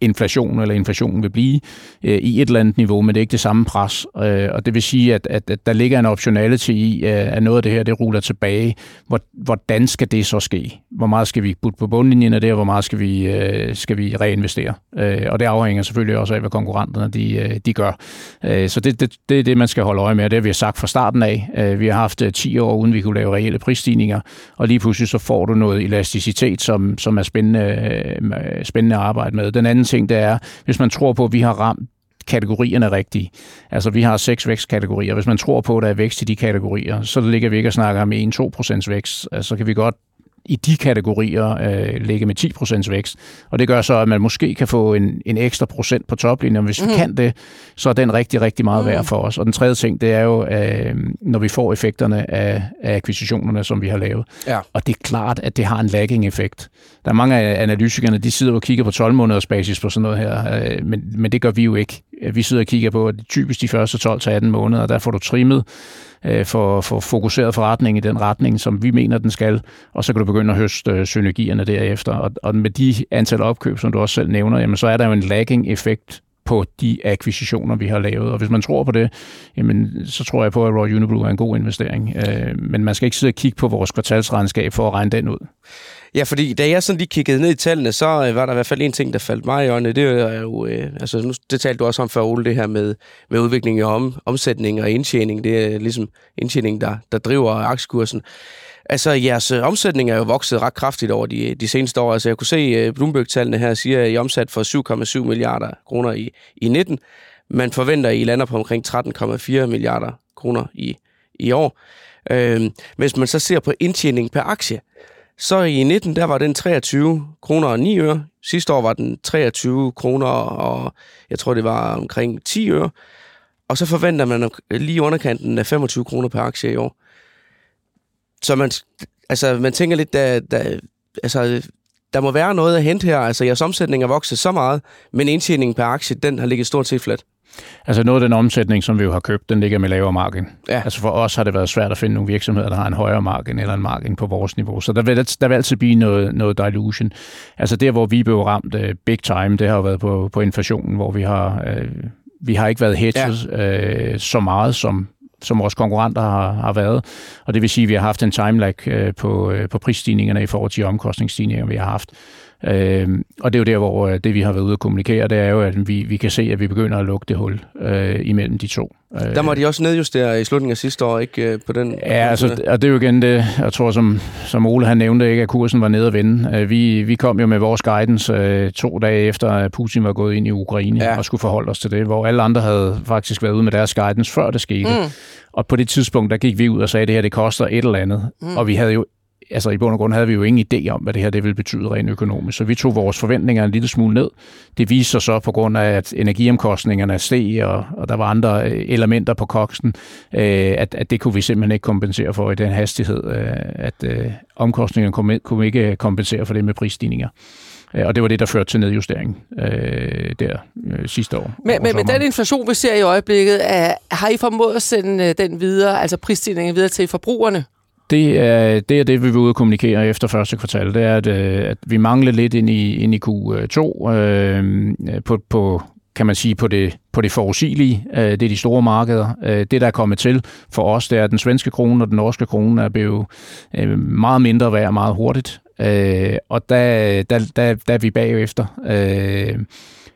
Speaker 2: inflation, eller inflationen vil blive øh, i et eller andet niveau, men det er ikke det samme pres. Øh, og det vil sige, at, at, at der ligger en optionality i, øh, at noget af det her, det ruller tilbage. Hvor, hvordan skal det så ske? Hvor meget skal vi putte på bundlinjen af det, og hvor meget skal vi, øh, skal vi reinvestere? Øh, og det afhænger selvfølgelig også af, hvad konkurrenterne de, øh, de gør. Øh, så det, det, det er det, man skal holde øje med, og det har vi sagt fra starten af. Øh, vi har haft øh, 10 år, uden vi kunne lave reelle prisstigninger, og lige pludselig så får du noget elasticitet, som, som er spændende, øh, spændende at arbejde med. Den anden ting, det er, hvis man tror på, at vi har ramt kategorierne rigtige. Altså, vi har seks vækstkategorier. Hvis man tror på, at der er vækst i de kategorier, så ligger vi ikke og snakker om 1-2% vækst. Altså, så kan vi godt i de kategorier øh, ligge med 10% vækst. Og det gør så, at man måske kan få en, en ekstra procent på toplinjen. Og hvis mm. vi mhm. kan det, så er den rigtig, rigtig meget værd mhm. for os. Og den tredje ting, det er jo, øh, når vi får effekterne af, af akquisitionerne, som vi har lavet. Ja. Og det er klart, at det har en lagging-effekt. Der er mange af analytikerne, de sidder og kigger på 12 måneders basis på sådan noget her, øh, men, men det gør vi jo ikke. Vi sidder og kigger på, at typisk de første 12-18 måneder, der får du trimmet øh, for, for fokuseret forretning i den retning, som vi mener, den skal, og så kan du begynde at høste synergierne derefter. Og, og med de antal opkøb, som du også selv nævner, jamen, så er der jo en lagging-effekt på de akquisitioner, vi har lavet. Og hvis man tror på det, jamen, så tror jeg på, at Royal Unibrew er en god investering. Øh, men man skal ikke sidde og kigge på vores kvartalsregnskab for at regne den ud.
Speaker 4: Ja, fordi da jeg sådan lige kiggede ned i tallene, så øh, var der i hvert fald en ting, der faldt mig i øjnene. Det er jo, øh, altså nu, det talte du også om før, Ole, det her med, med udvikling og om, omsætning og indtjening. Det er ligesom indtjening, der, der driver aktiekursen. Altså, jeres øh, omsætning er jo vokset ret kraftigt over de, de seneste år. Altså, jeg kunne se, uh, Bloomberg-tallene her siger, at I er omsat for 7,7 milliarder kroner i, i 19. Man forventer, at I lander på omkring 13,4 milliarder kroner i, i år. Øh, hvis man så ser på indtjening per aktie, så i 19, der var den 23 kroner og 9 øre. Sidste år var den 23 kroner og jeg tror, det var omkring 10 øre. Og så forventer man lige underkanten af 25 kroner per aktie i år. Så man, altså, man tænker lidt, der, der, altså, der må være noget at hente her. Altså, jeres omsætning er vokset så meget, men indtjeningen per aktie, den har ligget stort set flat.
Speaker 2: Altså noget af den omsætning, som vi jo har købt, den ligger med lavere margin. Ja. Altså for os har det været svært at finde nogle virksomheder, der har en højere margin eller en margin på vores niveau. Så der vil, der vil altid blive noget, noget dilution. Altså der, hvor vi blev ramt uh, big time, det har jo været på, på inflationen, hvor vi har, uh, vi har ikke været hedget ja. uh, så meget, som som vores konkurrenter har, har været. Og det vil sige, at vi har haft en time lag uh, på, uh, på prisstigningerne i forhold til omkostningsstigninger, vi har haft. Øh, og det er jo der, hvor øh, det vi har været ude at kommunikere, det er jo, at vi, vi kan se, at vi begynder at lukke det hul øh, imellem de to.
Speaker 4: Øh, der må de også nedjustere i slutningen af sidste år, ikke øh, på den?
Speaker 2: Ja, altså, og det er jo igen det, jeg tror, som, som Ole han nævnte, ikke, at kursen var nede at vende. Vi, vi kom jo med vores guidance øh, to dage efter, at Putin var gået ind i Ukraine ja. og skulle forholde os til det, hvor alle andre havde faktisk været ude med deres guidance, før det skete. Mm. Og på det tidspunkt, der gik vi ud og sagde, at det her det koster et eller andet. Mm. Og vi havde jo altså i bund og grund havde vi jo ingen idé om, hvad det her det ville betyde rent økonomisk. Så vi tog vores forventninger en lille smule ned. Det viste sig så på grund af, at energiomkostningerne steg, og, og der var andre øh, elementer på koksen, øh, at, at det kunne vi simpelthen ikke kompensere for i den hastighed, øh, at øh, omkostningerne kunne, kunne ikke kompensere for det med prisstigninger. Øh, og det var det, der førte til nedjustering øh, der øh, sidste år.
Speaker 1: Men, men med den inflation, vi ser i øjeblikket, er, har I formået at sende øh, den videre, altså prisstigningen videre til forbrugerne?
Speaker 2: Det er, det er det, vi vil ud og kommunikere efter første kvartal. Det er, at, øh, at vi mangler lidt ind i, ind i Q2 øh, på, på, kan man sige, på det, på det forudsigelige. Øh, det er de store markeder. Øh, det, der er kommet til for os, det er, at den svenske krone og den norske krone er blevet meget mindre værd meget hurtigt. Og der, der, der, der er vi bagefter. Øh,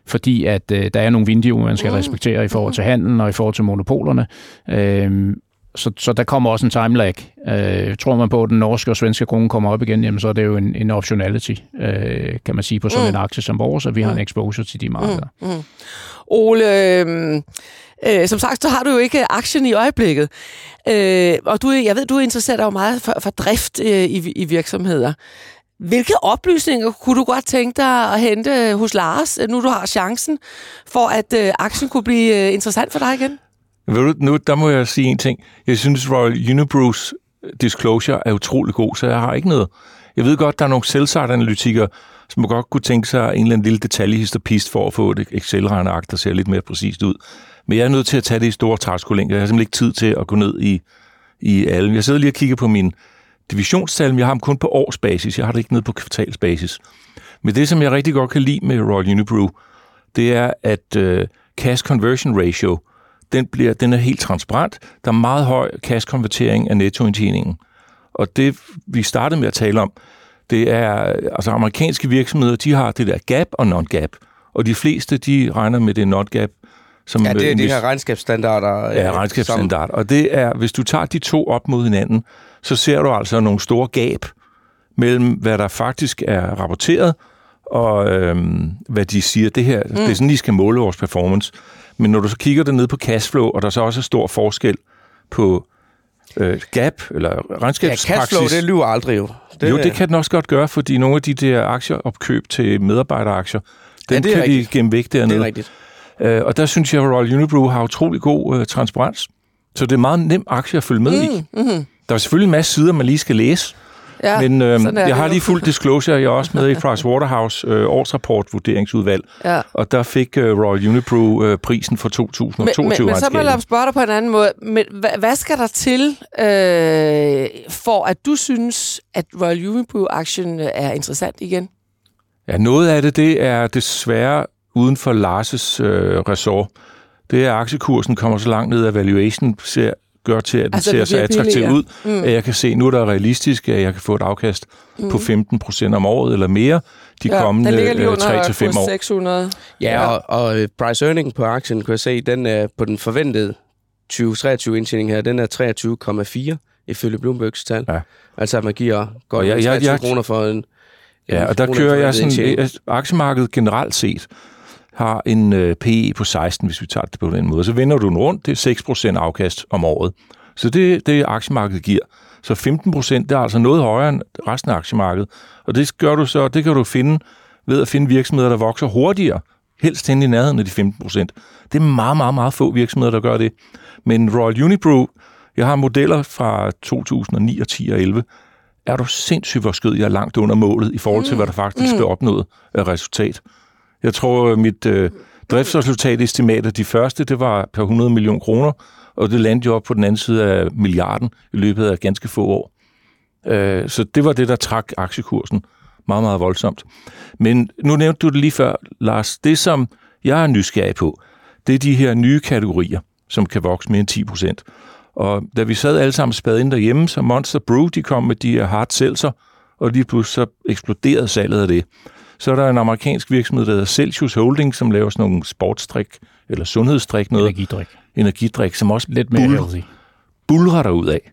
Speaker 2: fordi at øh, der er nogle vinduer, man skal mm. respektere i forhold til handelen og i forhold til monopolerne. Øh, så, så der kommer også en time lag. Øh, tror man på, at den norske og svenske krone kommer op igen, jamen, så er det jo en, en optionality, øh, kan man sige, på sådan mm. en aktie som vores, at vi har en mm. exposure til de markeder. Mm. Mm.
Speaker 1: Ole, øh, øh, som sagt, så har du jo ikke aktien i øjeblikket. Øh, og du, jeg ved, du er interesseret jo meget for, for drift øh, i, i virksomheder. Hvilke oplysninger kunne du godt tænke dig at hente hos Lars, nu du har chancen, for at øh, aktien kunne blive øh, interessant for dig igen?
Speaker 3: Ved du, nu, der må jeg sige en ting. Jeg synes, Royal Unibrews øh, disclosure er utrolig god, så jeg har ikke noget. Jeg ved godt, der er nogle selvsagt-analytikere, som godt kunne tænke sig en eller anden lille detaljehisterpist for at få et Excel-regneark, der ser lidt mere præcist ud. Men jeg er nødt til at tage det i store træskolængder. Jeg har simpelthen ikke tid til at gå ned i, i alle. Jeg sidder lige og kigger på min divisionstal, men jeg har dem kun på årsbasis. Jeg har det ikke ned på kvartalsbasis. Men det, som jeg rigtig godt kan lide med Royal Unibrew, det er, at øh, cash conversion ratio – den, bliver, den er helt transparent. Der er meget høj cash-konvertering af nettoindtjeningen. Og det, vi startede med at tale om, det er, altså amerikanske virksomheder, de har det der gap og non-gap. Og de fleste, de regner med det non-gap.
Speaker 4: Som, ja, det er de her regnskabsstandarder.
Speaker 3: Ja, regnskabsstandarder. Og det er, hvis du tager de to op mod hinanden, så ser du altså nogle store gab mellem, hvad der faktisk er rapporteret, og øhm, hvad de siger. Det her, mm. det er sådan, de skal måle vores performance. Men når du så kigger ned på cashflow, og der så også er stor forskel på øh, gap, eller regnskabspraksis...
Speaker 4: Ja, cashflow, det lyver aldrig jo.
Speaker 3: Det, jo, det kan den også godt gøre, fordi nogle af de der aktieopkøb til medarbejderaktier, den ja, kan rigtigt. de gemme væk dernede. Det er rigtigt. Øh, og der synes jeg, at Royal Unibrew har utrolig god øh, transparens. Så det er meget nem aktie at følge med mm, i. Mm-hmm. Der er selvfølgelig en masse sider, man lige skal læse. Ja, Men øh, jeg har lige fuld disclosure. Jeg er også med i [laughs] Pricewaterhouse øh, årsrapport vurderingsudvalg. Ja. Og der fik øh, Royal Unibrew øh, prisen for 2022. Men, men,
Speaker 1: men så må jeg spørge dig på en anden måde. Men hvad, hvad skal der til, øh, for at du synes, at Royal Unibrew-aktien er interessant igen?
Speaker 3: Ja, noget af det, det er desværre uden for Lars' øh, ressort, det er, at aktiekursen kommer så langt ned, at valuation ser, gør til, at den altså, ser så attraktiv ud, mm. at jeg kan se, nu er der realistisk, at jeg kan få et afkast mm. på 15 procent om året eller mere de ja, kommende 3-5 år.
Speaker 1: 600.
Speaker 4: Ja, ja. Og, og øh, price earning på aktien, kan jeg se, den er på den forventede 2023 indtjening her, den er 23,4 ifølge Bloombergs tal. Ja. Altså, at man giver godt jeg, jeg, kroner for en...
Speaker 3: Ja, og der kører jeg sådan... Aktiemarkedet generelt set har en øh, PE på 16, hvis vi tager det på den måde. Så vender du den rundt, det er 6% afkast om året. Så det det aktiemarkedet giver. Så 15 procent, det er altså noget højere end resten af aktiemarkedet. Og det gør du så, det kan du finde ved at finde virksomheder, der vokser hurtigere, helst hen i nærheden af de 15 procent. Det er meget, meget, meget få virksomheder, der gør det. Men Royal Unibrew, jeg har modeller fra 2009 og 10 og 11, er du sindssygt, hvor skød jeg er langt under målet i forhold til, mm. hvad der faktisk mm. blev opnået af resultat. Jeg tror, øh, mit øh, driftsresultat af de første, det var per 100 millioner kroner, og det landede jo op på den anden side af milliarden i løbet af ganske få år. Øh, så det var det, der trak aktiekursen meget, meget voldsomt. Men nu nævnte du det lige før, Lars. Det, som jeg er nysgerrig på, det er de her nye kategorier, som kan vokse mere end 10 procent. Og da vi sad alle sammen spadet ind derhjemme, så Monster Brew, de kom med de her hard seltzer, og lige pludselig så eksploderede salget af det. Så er der en amerikansk virksomhed, der hedder Celsius Holding, som laver sådan nogle sportsdrik, eller sundhedsdrik, noget.
Speaker 2: Energidrik.
Speaker 3: Energidrik, som også
Speaker 2: lidt mere bull, healthy.
Speaker 3: Bulrer der ud af.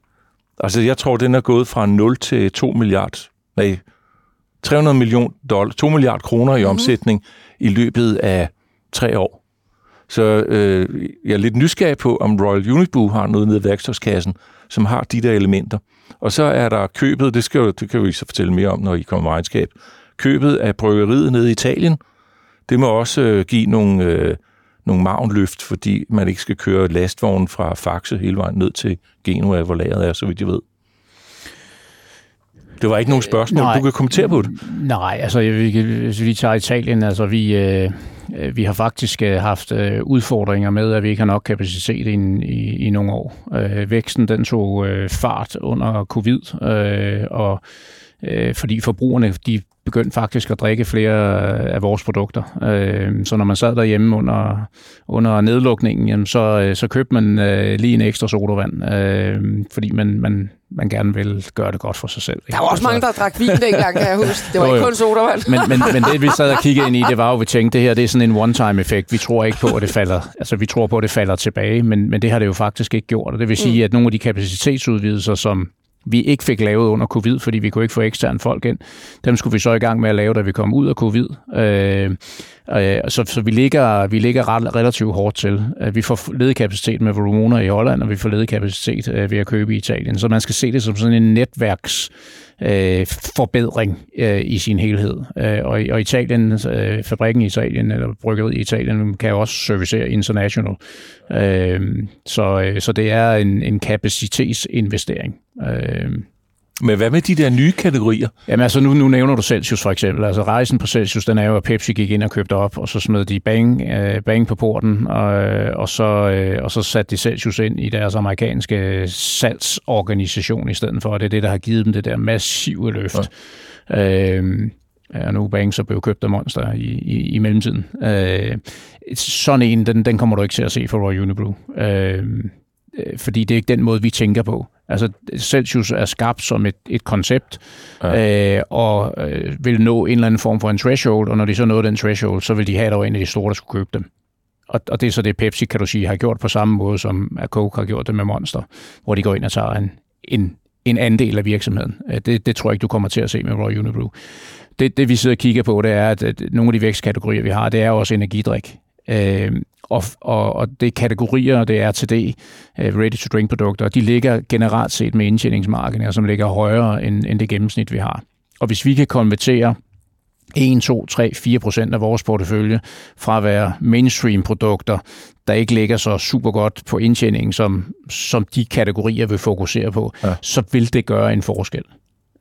Speaker 3: Altså, jeg tror, den er gået fra 0 til 2 milliarder, nej, 300 million dollar, 2 milliarder kroner i mm-hmm. omsætning i løbet af tre år. Så øh, jeg er lidt nysgerrig på, om Royal Unibrew har noget nede i værktøjskassen, som har de der elementer. Og så er der købet, det, skal, det kan vi så fortælle mere om, når I kommer med regnskab, købet af bryggeriet nede i Italien. Det må også øh, give nogle, øh, nogle magnløft, fordi man ikke skal køre lastvognen fra Faxe hele vejen ned til Genua, hvor lageret er, så vidt jeg ved. Det var ikke nogen spørgsmål. Nej, du kan kommentere på det.
Speaker 2: Nej, altså hvis vi tager Italien, altså vi, øh, vi har faktisk øh, haft øh, udfordringer med, at vi ikke har nok kapacitet i, i, i nogle år. Øh, væksten den tog øh, fart under covid, øh, og øh, fordi forbrugerne de begyndte faktisk at drikke flere af vores produkter. Øh, så når man sad derhjemme under, under nedlukningen, jamen så, øh, så købte man øh, lige en ekstra sodavand, fordi man, man, man gerne vil gøre det godt for sig selv.
Speaker 1: Der var også mange, der drak vin dengang, kan jeg huske. Det var jo, ikke kun sodavand.
Speaker 2: Men, men, men det, vi sad og kiggede ind i, det var jo, at vi tænkte, det her det er sådan en one-time-effekt. Vi tror ikke på, at det falder, altså, vi tror på, at det falder tilbage, men, men det har det jo faktisk ikke gjort. Og det vil sige, mm. at nogle af de kapacitetsudvidelser, som vi ikke fik lavet under covid, fordi vi kunne ikke få eksterne folk ind. Dem skulle vi så i gang med at lave, da vi kom ud af covid. Øh, øh, så, så vi ligger, vi ligger ret, relativt hårdt til. Øh, vi får ledig kapacitet med Vrumona i Holland, og vi får ledig kapacitet øh, ved at købe i Italien. Så man skal se det som sådan en netværks øh, forbedring øh, i sin helhed. Øh, og, og Italien, øh, fabrikken i Italien, eller bryggeriet i Italien, kan også servicere international. Øh, så, øh, så det er en, en kapacitetsinvestering. Øh,
Speaker 3: men hvad med de der nye kategorier?
Speaker 2: Jamen altså, nu, nu nævner du Celsius for eksempel. Altså rejsen på Celsius, den er jo, at Pepsi gik ind og købte op, og så smed de bang, øh, bang på porten, og, og, så, øh, og så satte de Celsius ind i deres amerikanske salgsorganisation i stedet for. Det er det, der har givet dem det der massive løft. Ja. Øh, og nu Bang så blev købt af Monster i, i, i mellemtiden. Øh, sådan en, den, den kommer du ikke til at se for Royal Unibrew. Øh, øh, fordi det er ikke den måde, vi tænker på. Altså, Celsius er skabt som et, et koncept, ja. øh, og øh, vil nå en eller anden form for en threshold, og når de så nåede den threshold, så vil de have, at der var en af de store, der skulle købe dem. Og, og det er så det, Pepsi, kan du sige, har gjort på samme måde, som Coke har gjort det med Monster, hvor de går ind og tager en, en, en andel af virksomheden. Øh, det, det tror jeg ikke, du kommer til at se med Royal Unibrew. Det, det vi sidder og kigger på, det er, at, at nogle af de vækstkategorier, vi har, det er også energidrik. Øh, og, og, og det er kategorier, det er RTD, uh, ready-to-drink-produkter, de ligger generelt set med indtjeningsmarkedet, som ligger højere end, end det gennemsnit, vi har. Og hvis vi kan konvertere 1, 2, 3, 4 procent af vores portefølje fra at være mainstream-produkter, der ikke ligger så super godt på indtjeningen, som, som de kategorier vil fokusere på, ja. så vil det gøre en forskel.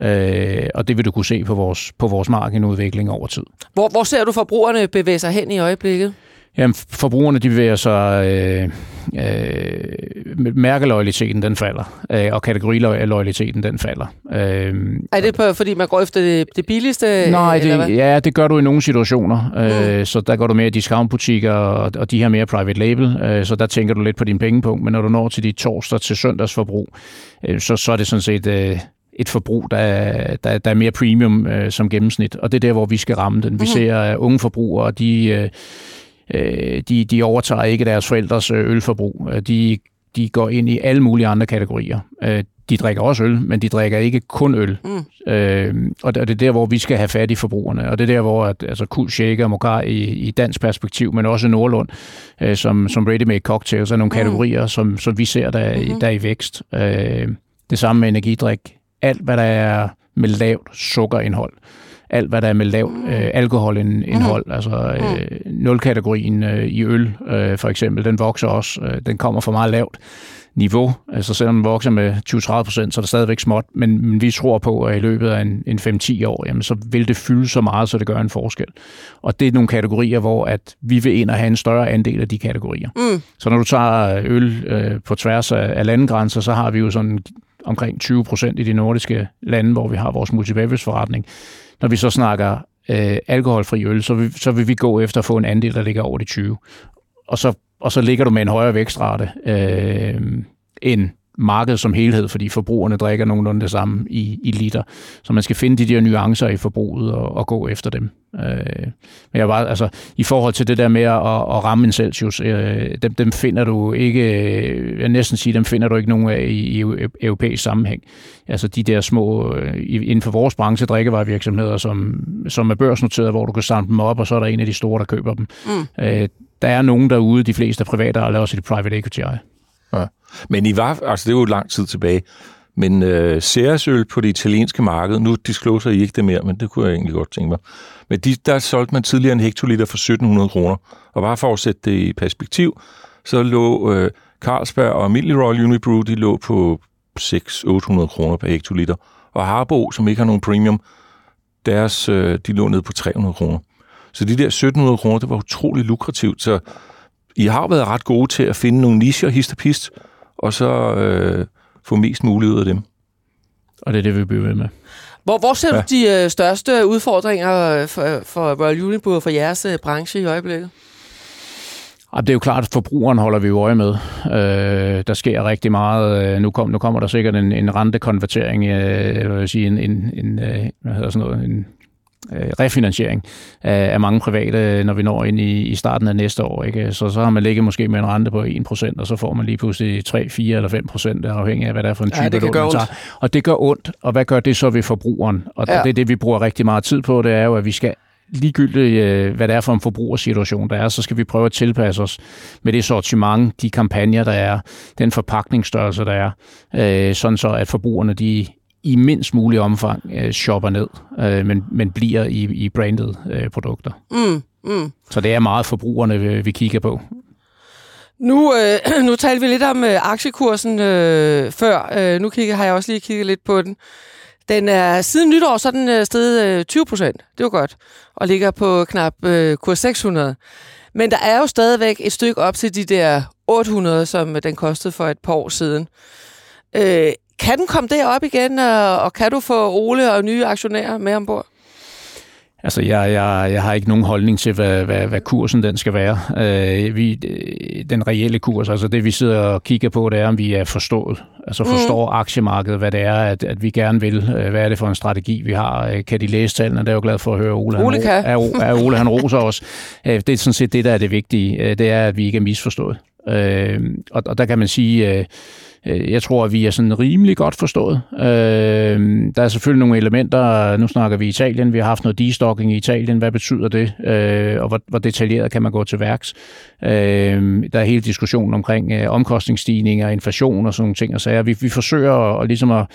Speaker 2: Øh, og det vil du kunne se på vores, på vores markedudvikling over tid.
Speaker 1: Hvor, hvor ser du forbrugerne bevæge sig hen i øjeblikket?
Speaker 2: Jamen, forbrugerne de bevæger sig... Øh, øh, mærkelojaliteten den falder, øh, og kategorilojaliteten den falder. Øh,
Speaker 1: er det på, fordi man går efter det, det billigste?
Speaker 2: Nej, det, eller hvad? ja, det gør du i nogle situationer. Øh, mm. Så der går du mere i discountbutikker, og, og de har mere private label, øh, så der tænker du lidt på din pengepunkt. Men når du når til dit torsdag til søndagsforbrug, øh, så, så er det sådan set... Øh, et forbrug, der, der, der er mere premium øh, som gennemsnit, og det er der, hvor vi skal ramme den. Vi mm. ser, at unge forbrugere, de, øh, øh, de, de overtager ikke deres forældres øh, ølforbrug. Øh, de, de går ind i alle mulige andre kategorier. Øh, de drikker også øl, men de drikker ikke kun øl. Mm. Øh, og det er der, hvor vi skal have fat i forbrugerne. Og det er der, hvor at, altså, Kul Shaker, Mokar i, i dansk perspektiv, men også Nordlund, øh, som, som ready-made cocktails, er nogle mm. kategorier, som, som vi ser, der, mm-hmm. der er i vækst. Øh, det samme med energidrik. Alt, hvad der er med lavt sukkerindhold alt, hvad der er med lav mm. øh, alkoholindhold. Mm. Altså øh, nulkategorien øh, i øl, øh, for eksempel, den vokser også. Øh, den kommer for meget lavt niveau. Altså selvom den vokser med 20-30 procent, så er det stadigvæk småt. Men, men vi tror på, at i løbet af en, en 5-10 år, jamen, så vil det fylde så meget, så det gør en forskel. Og det er nogle kategorier, hvor at vi vil ind og have en større andel af de kategorier. Mm. Så når du tager øl øh, på tværs af, af landegrænser, så har vi jo sådan omkring 20 procent i de nordiske lande, hvor vi har vores multibeverage forretning. Når vi så snakker øh, alkoholfri øl, så vil, så vil vi gå efter at få en andel, der ligger over de 20. Og så, og så ligger du med en højere vækstrate øh, end markedet som helhed, fordi forbrugerne drikker nogenlunde det samme i, i liter. Så man skal finde de der nuancer i forbruget og, og gå efter dem. Øh, men jeg var, altså, i forhold til det der med at, at ramme en Celsius, øh, dem, dem finder du ikke, øh, jeg næsten sige, dem finder du ikke nogen af i, i europæisk sammenhæng. Altså de der små, øh, inden for vores branche, drikkevarevirksomheder, som, som er børsnoteret, hvor du kan samle dem op, og så er der en af de store, der køber dem. Mm. Øh, der er nogen derude, de fleste er private, og også et private equity eje.
Speaker 3: Ja. Men I var, altså det er jo lang tid tilbage, men øh, Ceresøl på det italienske marked, nu discloser I ikke det mere, men det kunne jeg egentlig godt tænke mig. Men de, der solgte man tidligere en hektoliter for 1700 kroner. Og bare for at sætte det i perspektiv, så lå øh, Carlsberg og Millie Royal Unibrew, de lå på 600-800 kroner per hektoliter. Og Harbo, som ikke har nogen premium, deres, øh, de lå ned på 300 kroner. Så de der 1700 kroner, det var utrolig lukrativt. Så I har været ret gode til at finde nogle nicher, hist og pist, og så øh, få mest muligt ud af dem.
Speaker 2: Og det er det, vi bliver ved med.
Speaker 1: Hvor, hvor ser ja. du de øh, største udfordringer for, for Royal Unibrew for jeres øh, branche i øjeblikket?
Speaker 2: Det er jo klart, at forbrugeren holder vi jo øje med. Øh, der sker rigtig meget. Øh, nu, kom, nu kommer der sikkert en, en rentekonvertering, øh, jeg vil sige en, en, en, øh, hvad hedder sådan noget, en øh, refinansiering af, af mange private, når vi når ind i, i starten af næste år. Ikke? Så, så har man ligget måske med en rente på 1%, og så får man lige pludselig 3, 4 eller 5%, afhængig af, hvad det er for en type
Speaker 1: ja, det lån, man tager.
Speaker 2: Og det gør ondt, og hvad gør det så ved forbrugeren? Og ja. det er det, vi bruger rigtig meget tid på, det er jo, at vi skal ligegyldigt, øh, hvad det er for en forbrugersituation, der er, så skal vi prøve at tilpasse os med det sortiment, de kampagner, der er, den forpakningsstørrelse, der er, øh, sådan så at forbrugerne de i mindst mulig omfang øh, shopper ned, øh, men, men bliver i, i branded øh, produkter. Mm, mm. Så det er meget forbrugerne, vi, vi kigger på.
Speaker 1: Nu, øh, [clears throat] nu talte vi lidt om øh, aktiekursen øh, før. Øh, nu kigger, har jeg også lige kigget lidt på den. Den er siden nytår, så er den øh, steget øh, 20 procent. Det var godt. Og ligger på knap øh, kurs 600. Men der er jo stadigvæk et stykke op til de der 800, som den kostede for et par år siden. Øh, kan den komme derop igen, og, og kan du få Ole og nye aktionærer med ombord?
Speaker 2: Altså, jeg, jeg, jeg har ikke nogen holdning til, hvad, hvad, hvad kursen den skal være. Øh, vi, den reelle kurs, altså det vi sidder og kigger på, det er, om vi er forstået. Altså forstår mm. aktiemarkedet, hvad det er, at, at vi gerne vil. Øh, hvad er det for en strategi, vi har? Øh, kan de læse tallene? Det er jo glad for at høre Ole.
Speaker 1: Ole han, kan.
Speaker 2: Er, er Ole, han roser os. [laughs] Øh, det er sådan set det, der er det vigtige. Det er, at vi ikke er misforstået. Og, og der kan man sige Øh, Øh, jeg tror, at vi er sådan rimelig godt forstået. Øh, der er selvfølgelig nogle elementer, nu snakker vi Italien, vi har haft noget destocking i Italien, hvad betyder det, øh, og hvor, hvor detaljeret kan man gå til værks. Øh, der er hele diskussionen omkring øh, omkostningsstigninger, inflation og sådan nogle ting. Og så vi, vi forsøger at, at, ligesom at,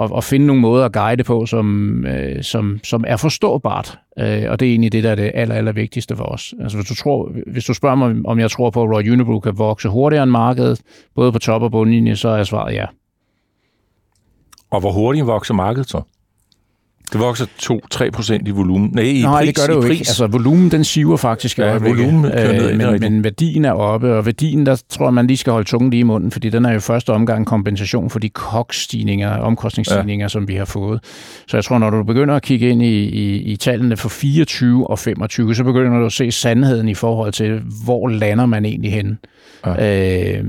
Speaker 2: at, at finde nogle måder at guide på, som, øh, som, som er forståbart. Øh, og det er egentlig det, der er det aller, aller vigtigste for os. Altså, hvis, du tror, hvis du spørger mig, om jeg tror på, at Royal Unibrew kan vokse hurtigere end markedet, både på top og bundlinje, så er svaret ja.
Speaker 3: Og hvor hurtigt vokser markedet så? Det vokser 2-3 procent i volumen. Nej, i
Speaker 2: Nej,
Speaker 3: pris,
Speaker 2: det gør det jo
Speaker 3: pris.
Speaker 2: ikke. Altså, volumen, den siver faktisk
Speaker 3: Ja, volumen
Speaker 2: øh, men, men værdien er oppe, og værdien, der tror jeg, man lige skal holde tungen lige i munden, fordi den er jo første omgang kompensation for de kokstigninger, omkostningsstigninger, ja. som vi har fået. Så jeg tror, når du begynder at kigge ind i, i, i tallene for 24 og 25, så begynder du at se sandheden i forhold til, hvor lander man egentlig henne. Ja. Øh,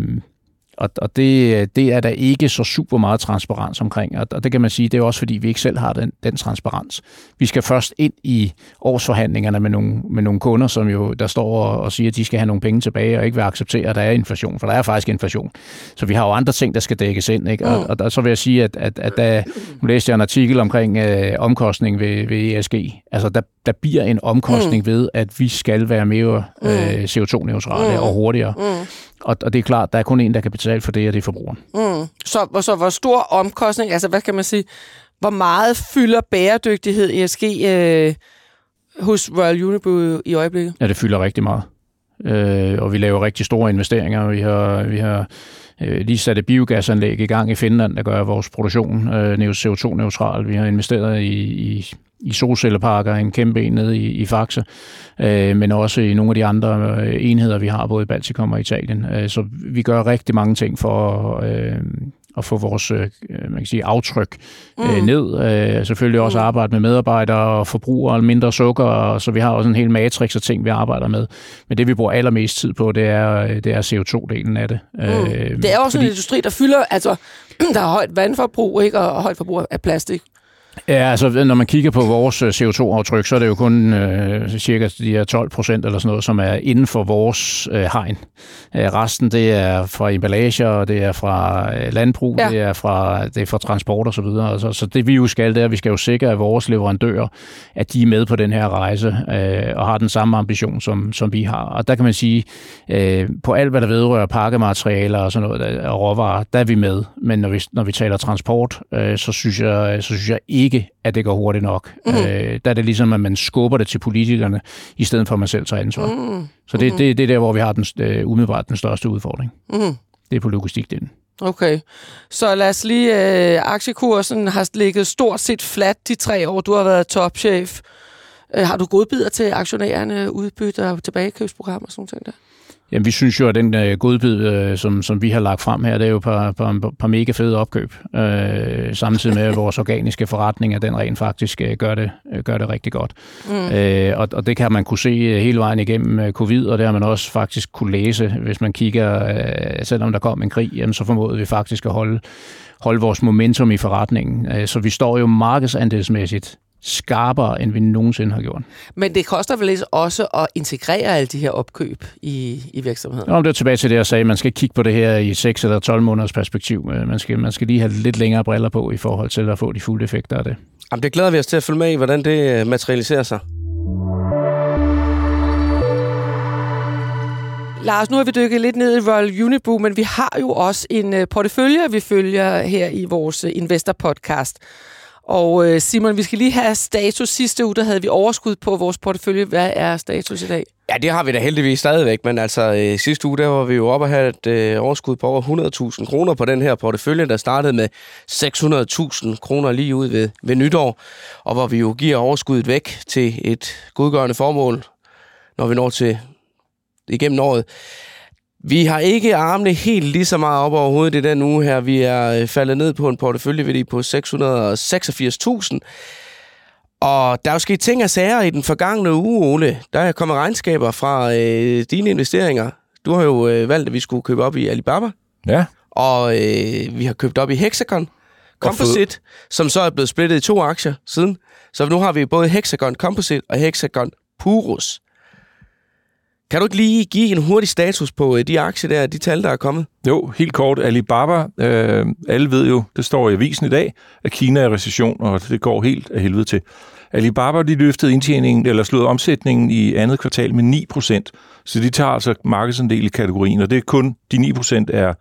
Speaker 2: og, og det, det er der ikke så super meget transparens omkring, og, og det kan man sige, det er også fordi, vi ikke selv har den, den transparens. Vi skal først ind i årsforhandlingerne med nogle, med nogle kunder, som jo der står og, og siger, at de skal have nogle penge tilbage, og ikke vil acceptere, at der er inflation, for der er faktisk inflation. Så vi har jo andre ting, der skal dækkes ind, ikke? Og, og, og så vil jeg sige, at, at, at der, nu læste jeg en artikel omkring øh, omkostning ved, ved ESG. Altså, der, der bliver en omkostning mm. ved, at vi skal være mere øh, CO2-neutrale mm. og hurtigere. Mm. Og, og det er klart, der er kun en, der kan betale for det, og det er forbrugeren.
Speaker 1: Mm. Så, så hvor stor omkostning, altså hvad kan man sige, hvor meget fylder bæredygtighed ESG øh, hos Royal Unibrew i øjeblikket?
Speaker 2: Ja, det fylder rigtig meget. Øh, og vi laver rigtig store investeringer. Vi har, vi har øh, lige sat et biogasanlæg i gang i Finland, der gør vores produktion øh, CO2-neutral. Vi har investeret i, i i solcelleparker, en kæmpe en nede i, i Faxe, øh, men også i nogle af de andre øh, enheder, vi har både i Baltikum og Italien. Øh, så vi gør rigtig mange ting for øh, at få vores øh, man kan sige, aftryk øh,
Speaker 1: Mm.
Speaker 2: ned. Øh, selvfølgelig også arbejde med medarbejdere og forbrugere, mindre sukker, og så vi har også en hel matrix af ting, vi arbejder med. Men det, vi bruger allermest tid på, det er, det er CO2-delen af det.
Speaker 1: Mm.
Speaker 2: Øh,
Speaker 1: Det er også
Speaker 2: fordi-
Speaker 1: en industri, der fylder, altså [clears throat] der er højt vandforbrug, ikke, og højt forbrug af plastik.
Speaker 2: Ja, altså når man kigger på vores øh, CO2-aftryk, så er det jo kun øh, cirka de her 12 procent eller sådan noget, som er inden for vores øh, hegn. Øh, resten, det er fra emballager, det er fra øh, landbrug,
Speaker 1: Ja.
Speaker 2: det, er fra, det er fra transport og så videre. Altså, så det vi jo skal, det er, at vi skal jo sikre, at vores leverandører, at de er med på den her rejse øh, og har den samme ambition, som, som vi har. Og der kan man sige, øh, på alt, hvad der vedrører pakkematerialer og sådan noget, og råvarer, der er vi med. Men når vi, når vi taler transport, øh, så, synes jeg, så synes jeg ikke, at det går hurtigt nok. Mm. Øh, der er det ligesom, at man skubber det til politikerne, i stedet for, at man selv tager ansvar. Mm. Så det, det, det er der, hvor vi har den, øh, umiddelbart den største udfordring.
Speaker 1: Mm.
Speaker 2: Det er på logistikdelen.
Speaker 1: Okay, så lad os lige... Øh, aktiekursen har ligget stort set flat de tre år, du har været topchef. Øh, har du godbider til aktionærerne, udbytte og tilbagekøbsprogrammer og sådan noget der?
Speaker 2: Jamen, vi synes jo, at den øh, godbid, øh, som, som vi har lagt frem her, det er jo par, par, par mega fede opkøb. Øh, samtidig med, at vores organiske forretning, at den rent faktisk øh, gør, det, øh, gør det rigtig godt. Mm. Øh, og, og det kan man kunne se øh, hele vejen igennem øh, covid, og det har man også faktisk kunne læse, hvis man kigger, øh, selvom der kom en krig, jamen, så formåede vi faktisk at holde, holde vores momentum i forretningen. Øh, så vi står jo markedsandelsmæssigt skarpere, end vi nogensinde har gjort.
Speaker 1: Men det koster vel også at integrere alle de her opkøb i, i virksomheden?
Speaker 2: Nå, det er tilbage til det, jeg sagde. Man skal kigge på det her i 6 eller 12 måneders perspektiv. Øh, Man skal, man skal lige have lidt længere briller på i forhold til at få de fulde effekter af det.
Speaker 4: Jamen, det glæder vi os til at følge med i, hvordan det øh, materialiserer sig.
Speaker 1: Lars, nu har vi dykket lidt ned i Royal Unibrew, men vi har jo også en øh, portefølje, vi følger her i vores øh, Investor Podcast. Og øh, Simon, vi skal lige have status. Sidste uge, der havde vi overskud på vores portefølje. Hvad er status i dag?
Speaker 4: Ja, det har vi da heldigvis stadigvæk, men altså øh, sidste uge, der var vi jo oppe og have et øh, overskud på over 100.000 kroner på den her portefølje, der startede med 600.000 kroner lige ud ved, ved nytår, og hvor vi jo giver overskuddet væk til et godgørende formål, når vi når til igennem året. Vi har ikke armene helt lige så meget op over hovedet i den uge her. Vi er øh, faldet ned på en porteføljeværdi på 686.000. Og der er jo sket ting og sager i den forgangne uge, Ole. Der er kommet regnskaber fra øh, dine investeringer. Du har jo øh, valgt, at vi skulle købe op i Alibaba,
Speaker 3: Ja,
Speaker 4: og øh, vi har købt op i Hexagon Composite, som så er blevet splittet i to aktier siden. Så nu har vi både Hexagon Composite og Hexagon Purus. Kan du ikke lige give en hurtig status på øh, de aktier der, de tal, der er kommet?
Speaker 3: Jo, helt kort. Alibaba, øh, alle ved jo, det står i avisen i dag, at Kina er i recession, og det går helt af helvede til. Alibaba, de løftede indtjeningen, eller slog omsætningen i andet kvartal med 9% så de tager altså markedsandel i kategorien, og det er kun de 9% er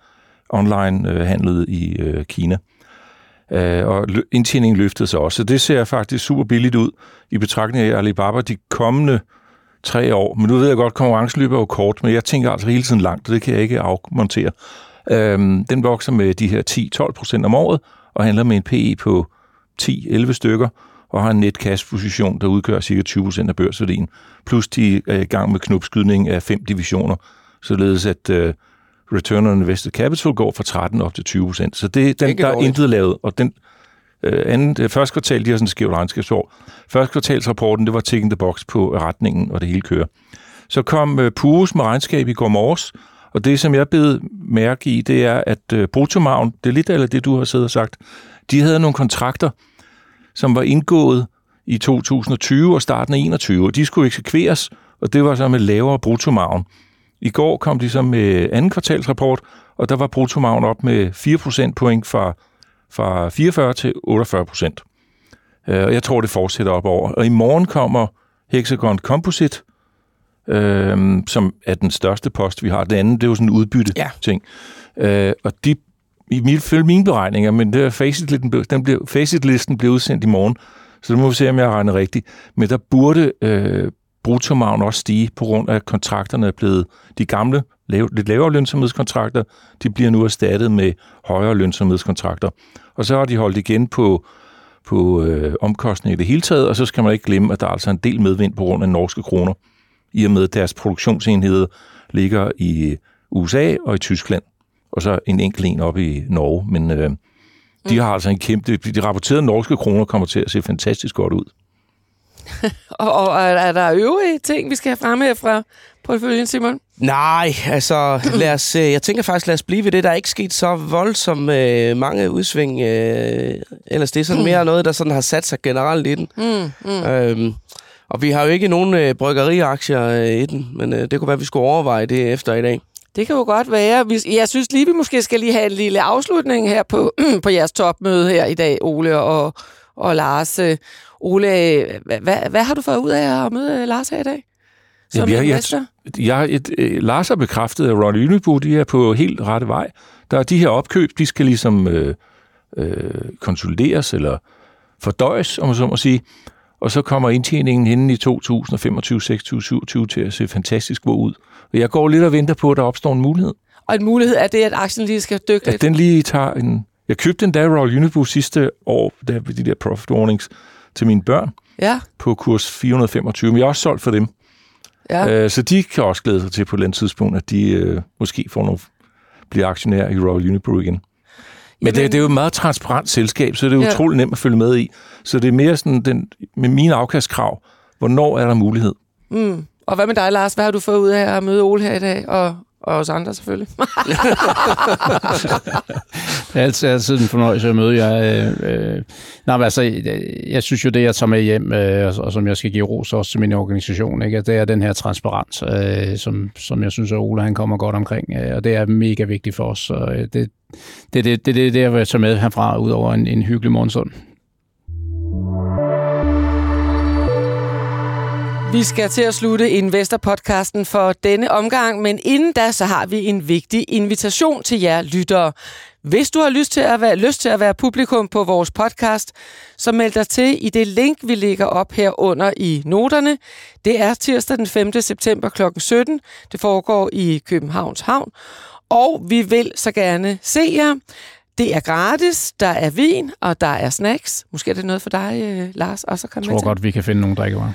Speaker 3: online øh, handlet i øh, Kina. Øh, og lø- indtjeningen løftede sig også, så det ser faktisk super billigt ud i betragtning af Alibaba de kommende tre år. Men nu ved jeg godt, at konkurrencen løber jo kort, men jeg tænker altså hele tiden langt, og det kan jeg ikke afmontere. Øhm, den vokser med de her 10-12 procent om året, og handler med en PE på 10-11 stykker, og har en net cash position, der udgør ca. 20% af børsværdien, plus de er i gang med knopskydning af fem divisioner, således at uh, return on invested capital går fra 13 op til 20 procent. Så det, den, der er intet lavet, og den øh, det øh, første kvartal, de har sådan et skævt regnskabsår. Første kvartalsrapporten, det var ticking the box på øh, retningen, og det hele kører. Så kom øh, med regnskab i går morges, og det, som jeg bed mærke i, det er, at øh, det er lidt eller det, du har siddet og sagt, de havde nogle kontrakter, som var indgået i 2020 og starten af 21, og de skulle eksekveres, og det var så med lavere bruttomagen. I går kom de så med anden kvartalsrapport, og der var bruttomagen op med 4 procentpoint fra, fra 44 til 48 procent. Øh, og jeg tror, det fortsætter op over. Og i morgen kommer Hexagon Composite, øh, som er den største post, vi har. Det andet, det er jo sådan en udbytte-ting. Ja. Øh, og de, i mit, følge mine beregninger, men det er facitlisten, den blev, facitlisten blev udsendt i morgen, så det må vi se, om jeg regner rigtigt. Men der burde øh, bruttomagen også stige på grund af, at kontrakterne er blevet de gamle, lave, lidt lavere lønsomhedskontrakter, de bliver nu erstattet med højere lønsomhedskontrakter. Og så har de holdt igen på, på øh, omkostninger i det hele taget, og så skal man ikke glemme, at der er altså en del medvind på grund af norske kroner, i og med at deres produktionsenheder ligger i USA og i Tyskland, og så en enkelt en op i Norge. Men øh, de har altså en kæmpe... De rapporterede norske kroner kommer til at se fantastisk godt ud. [laughs]
Speaker 1: og, og er der øvrige ting, vi skal have frem her fra portføljen, Simon?
Speaker 4: Nej, altså [laughs] lad os, øh, jeg tænker faktisk, lad os blive ved det. Der er ikke sket så voldsomt øh, mange udsving. Øh, ellers det er sådan mm. [laughs] mere noget, der sådan har sat sig generelt i den. Mm, mm. Øhm, og vi har jo ikke nogen øh, bryggeriaktier øh, i den, men øh, det kunne være, at vi skulle overveje det efter i dag.
Speaker 1: Det kan jo godt være. Jeg synes lige, vi måske skal lige have en lille afslutning her på, [clears throat] på jeres topmøde her i dag, Ole og, og Lars. Ole, hvad, hvad, har du fået ud af at møde Lars her i dag?
Speaker 3: Som ja, jeg, jeg, jeg, et, øh, Lars har bekræftet, at Ron Unibo, de er på helt rette vej. Der er de her opkøb, de skal ligesom øh, øh, konsolideres eller fordøjes, om man så må sige. Og så kommer indtjeningen henne i 2025, 26, 27 til at se fantastisk god ud. Og jeg går lidt og venter på, at der opstår en mulighed.
Speaker 1: Og en mulighed er det, at aktien lige skal dykke
Speaker 3: lidt? At den lige tager en... Jeg købte en Royal Unibo sidste år, der ved de der profit warnings, til mine børn
Speaker 1: ja.
Speaker 3: på kurs 425, men jeg har også solgt for dem. Ja. Øh, så de kan også glæde sig til på et tidspunkt, at de øh, måske får nogle, bliver aktionærer i Royal Unibrew igen. Men Jamen, det, det er jo et meget transparent selskab, så det er ja. utrolig nemt at følge med i. Så det er mere sådan, den, med mine afkastkrav, hvornår er der mulighed?
Speaker 1: Mm. Og hvad med dig, Lars? Hvad har du fået ud af at møde Ole her i dag? Og og os andre selvfølgelig. [laughs] [laughs]
Speaker 2: det er altid, altid en fornøjelse at møde jer. Øh, øh, nej, men altså, jeg synes jo, det jeg tager med hjem, øh, og, og som jeg skal give ros også til min organisation, ikke, det er den her transparens, øh, som, som jeg synes, at Ole han kommer godt omkring, øh, og det er mega vigtigt for os. Så, øh, det, det, det, det, det, det, jeg tager med herfra, ud over en, en hyggelig morgenstund.
Speaker 1: Vi skal til at slutte Investor-podcasten for denne omgang, men inden da, så har vi en vigtig invitation til jer lyttere. Hvis du har lyst til at være, lyst til at være publikum på vores podcast, så meld dig til i det link, vi lægger op her under i noterne. Det er tirsdag den 5. september kl. 17. Det foregår i Københavns Havn. Og vi vil så gerne se jer. Det er gratis, der er vin, og der er snacks. Måske er det noget for dig, øh, Lars, også at komme
Speaker 2: Jeg tror godt, vi kan finde nogle drikkevarer.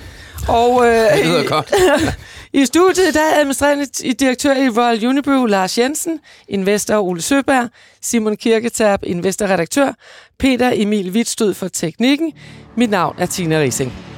Speaker 1: Og øh, [laughs]
Speaker 4: det lyder godt. [laughs]
Speaker 1: i studiet der er administrerende direktør i Royal Unibrew, Lars Jensen, investor Ole Søberg, Simon Kirketab, investorredaktør, Peter Emil Wittstød for teknikken. Mit navn er Tina Rising.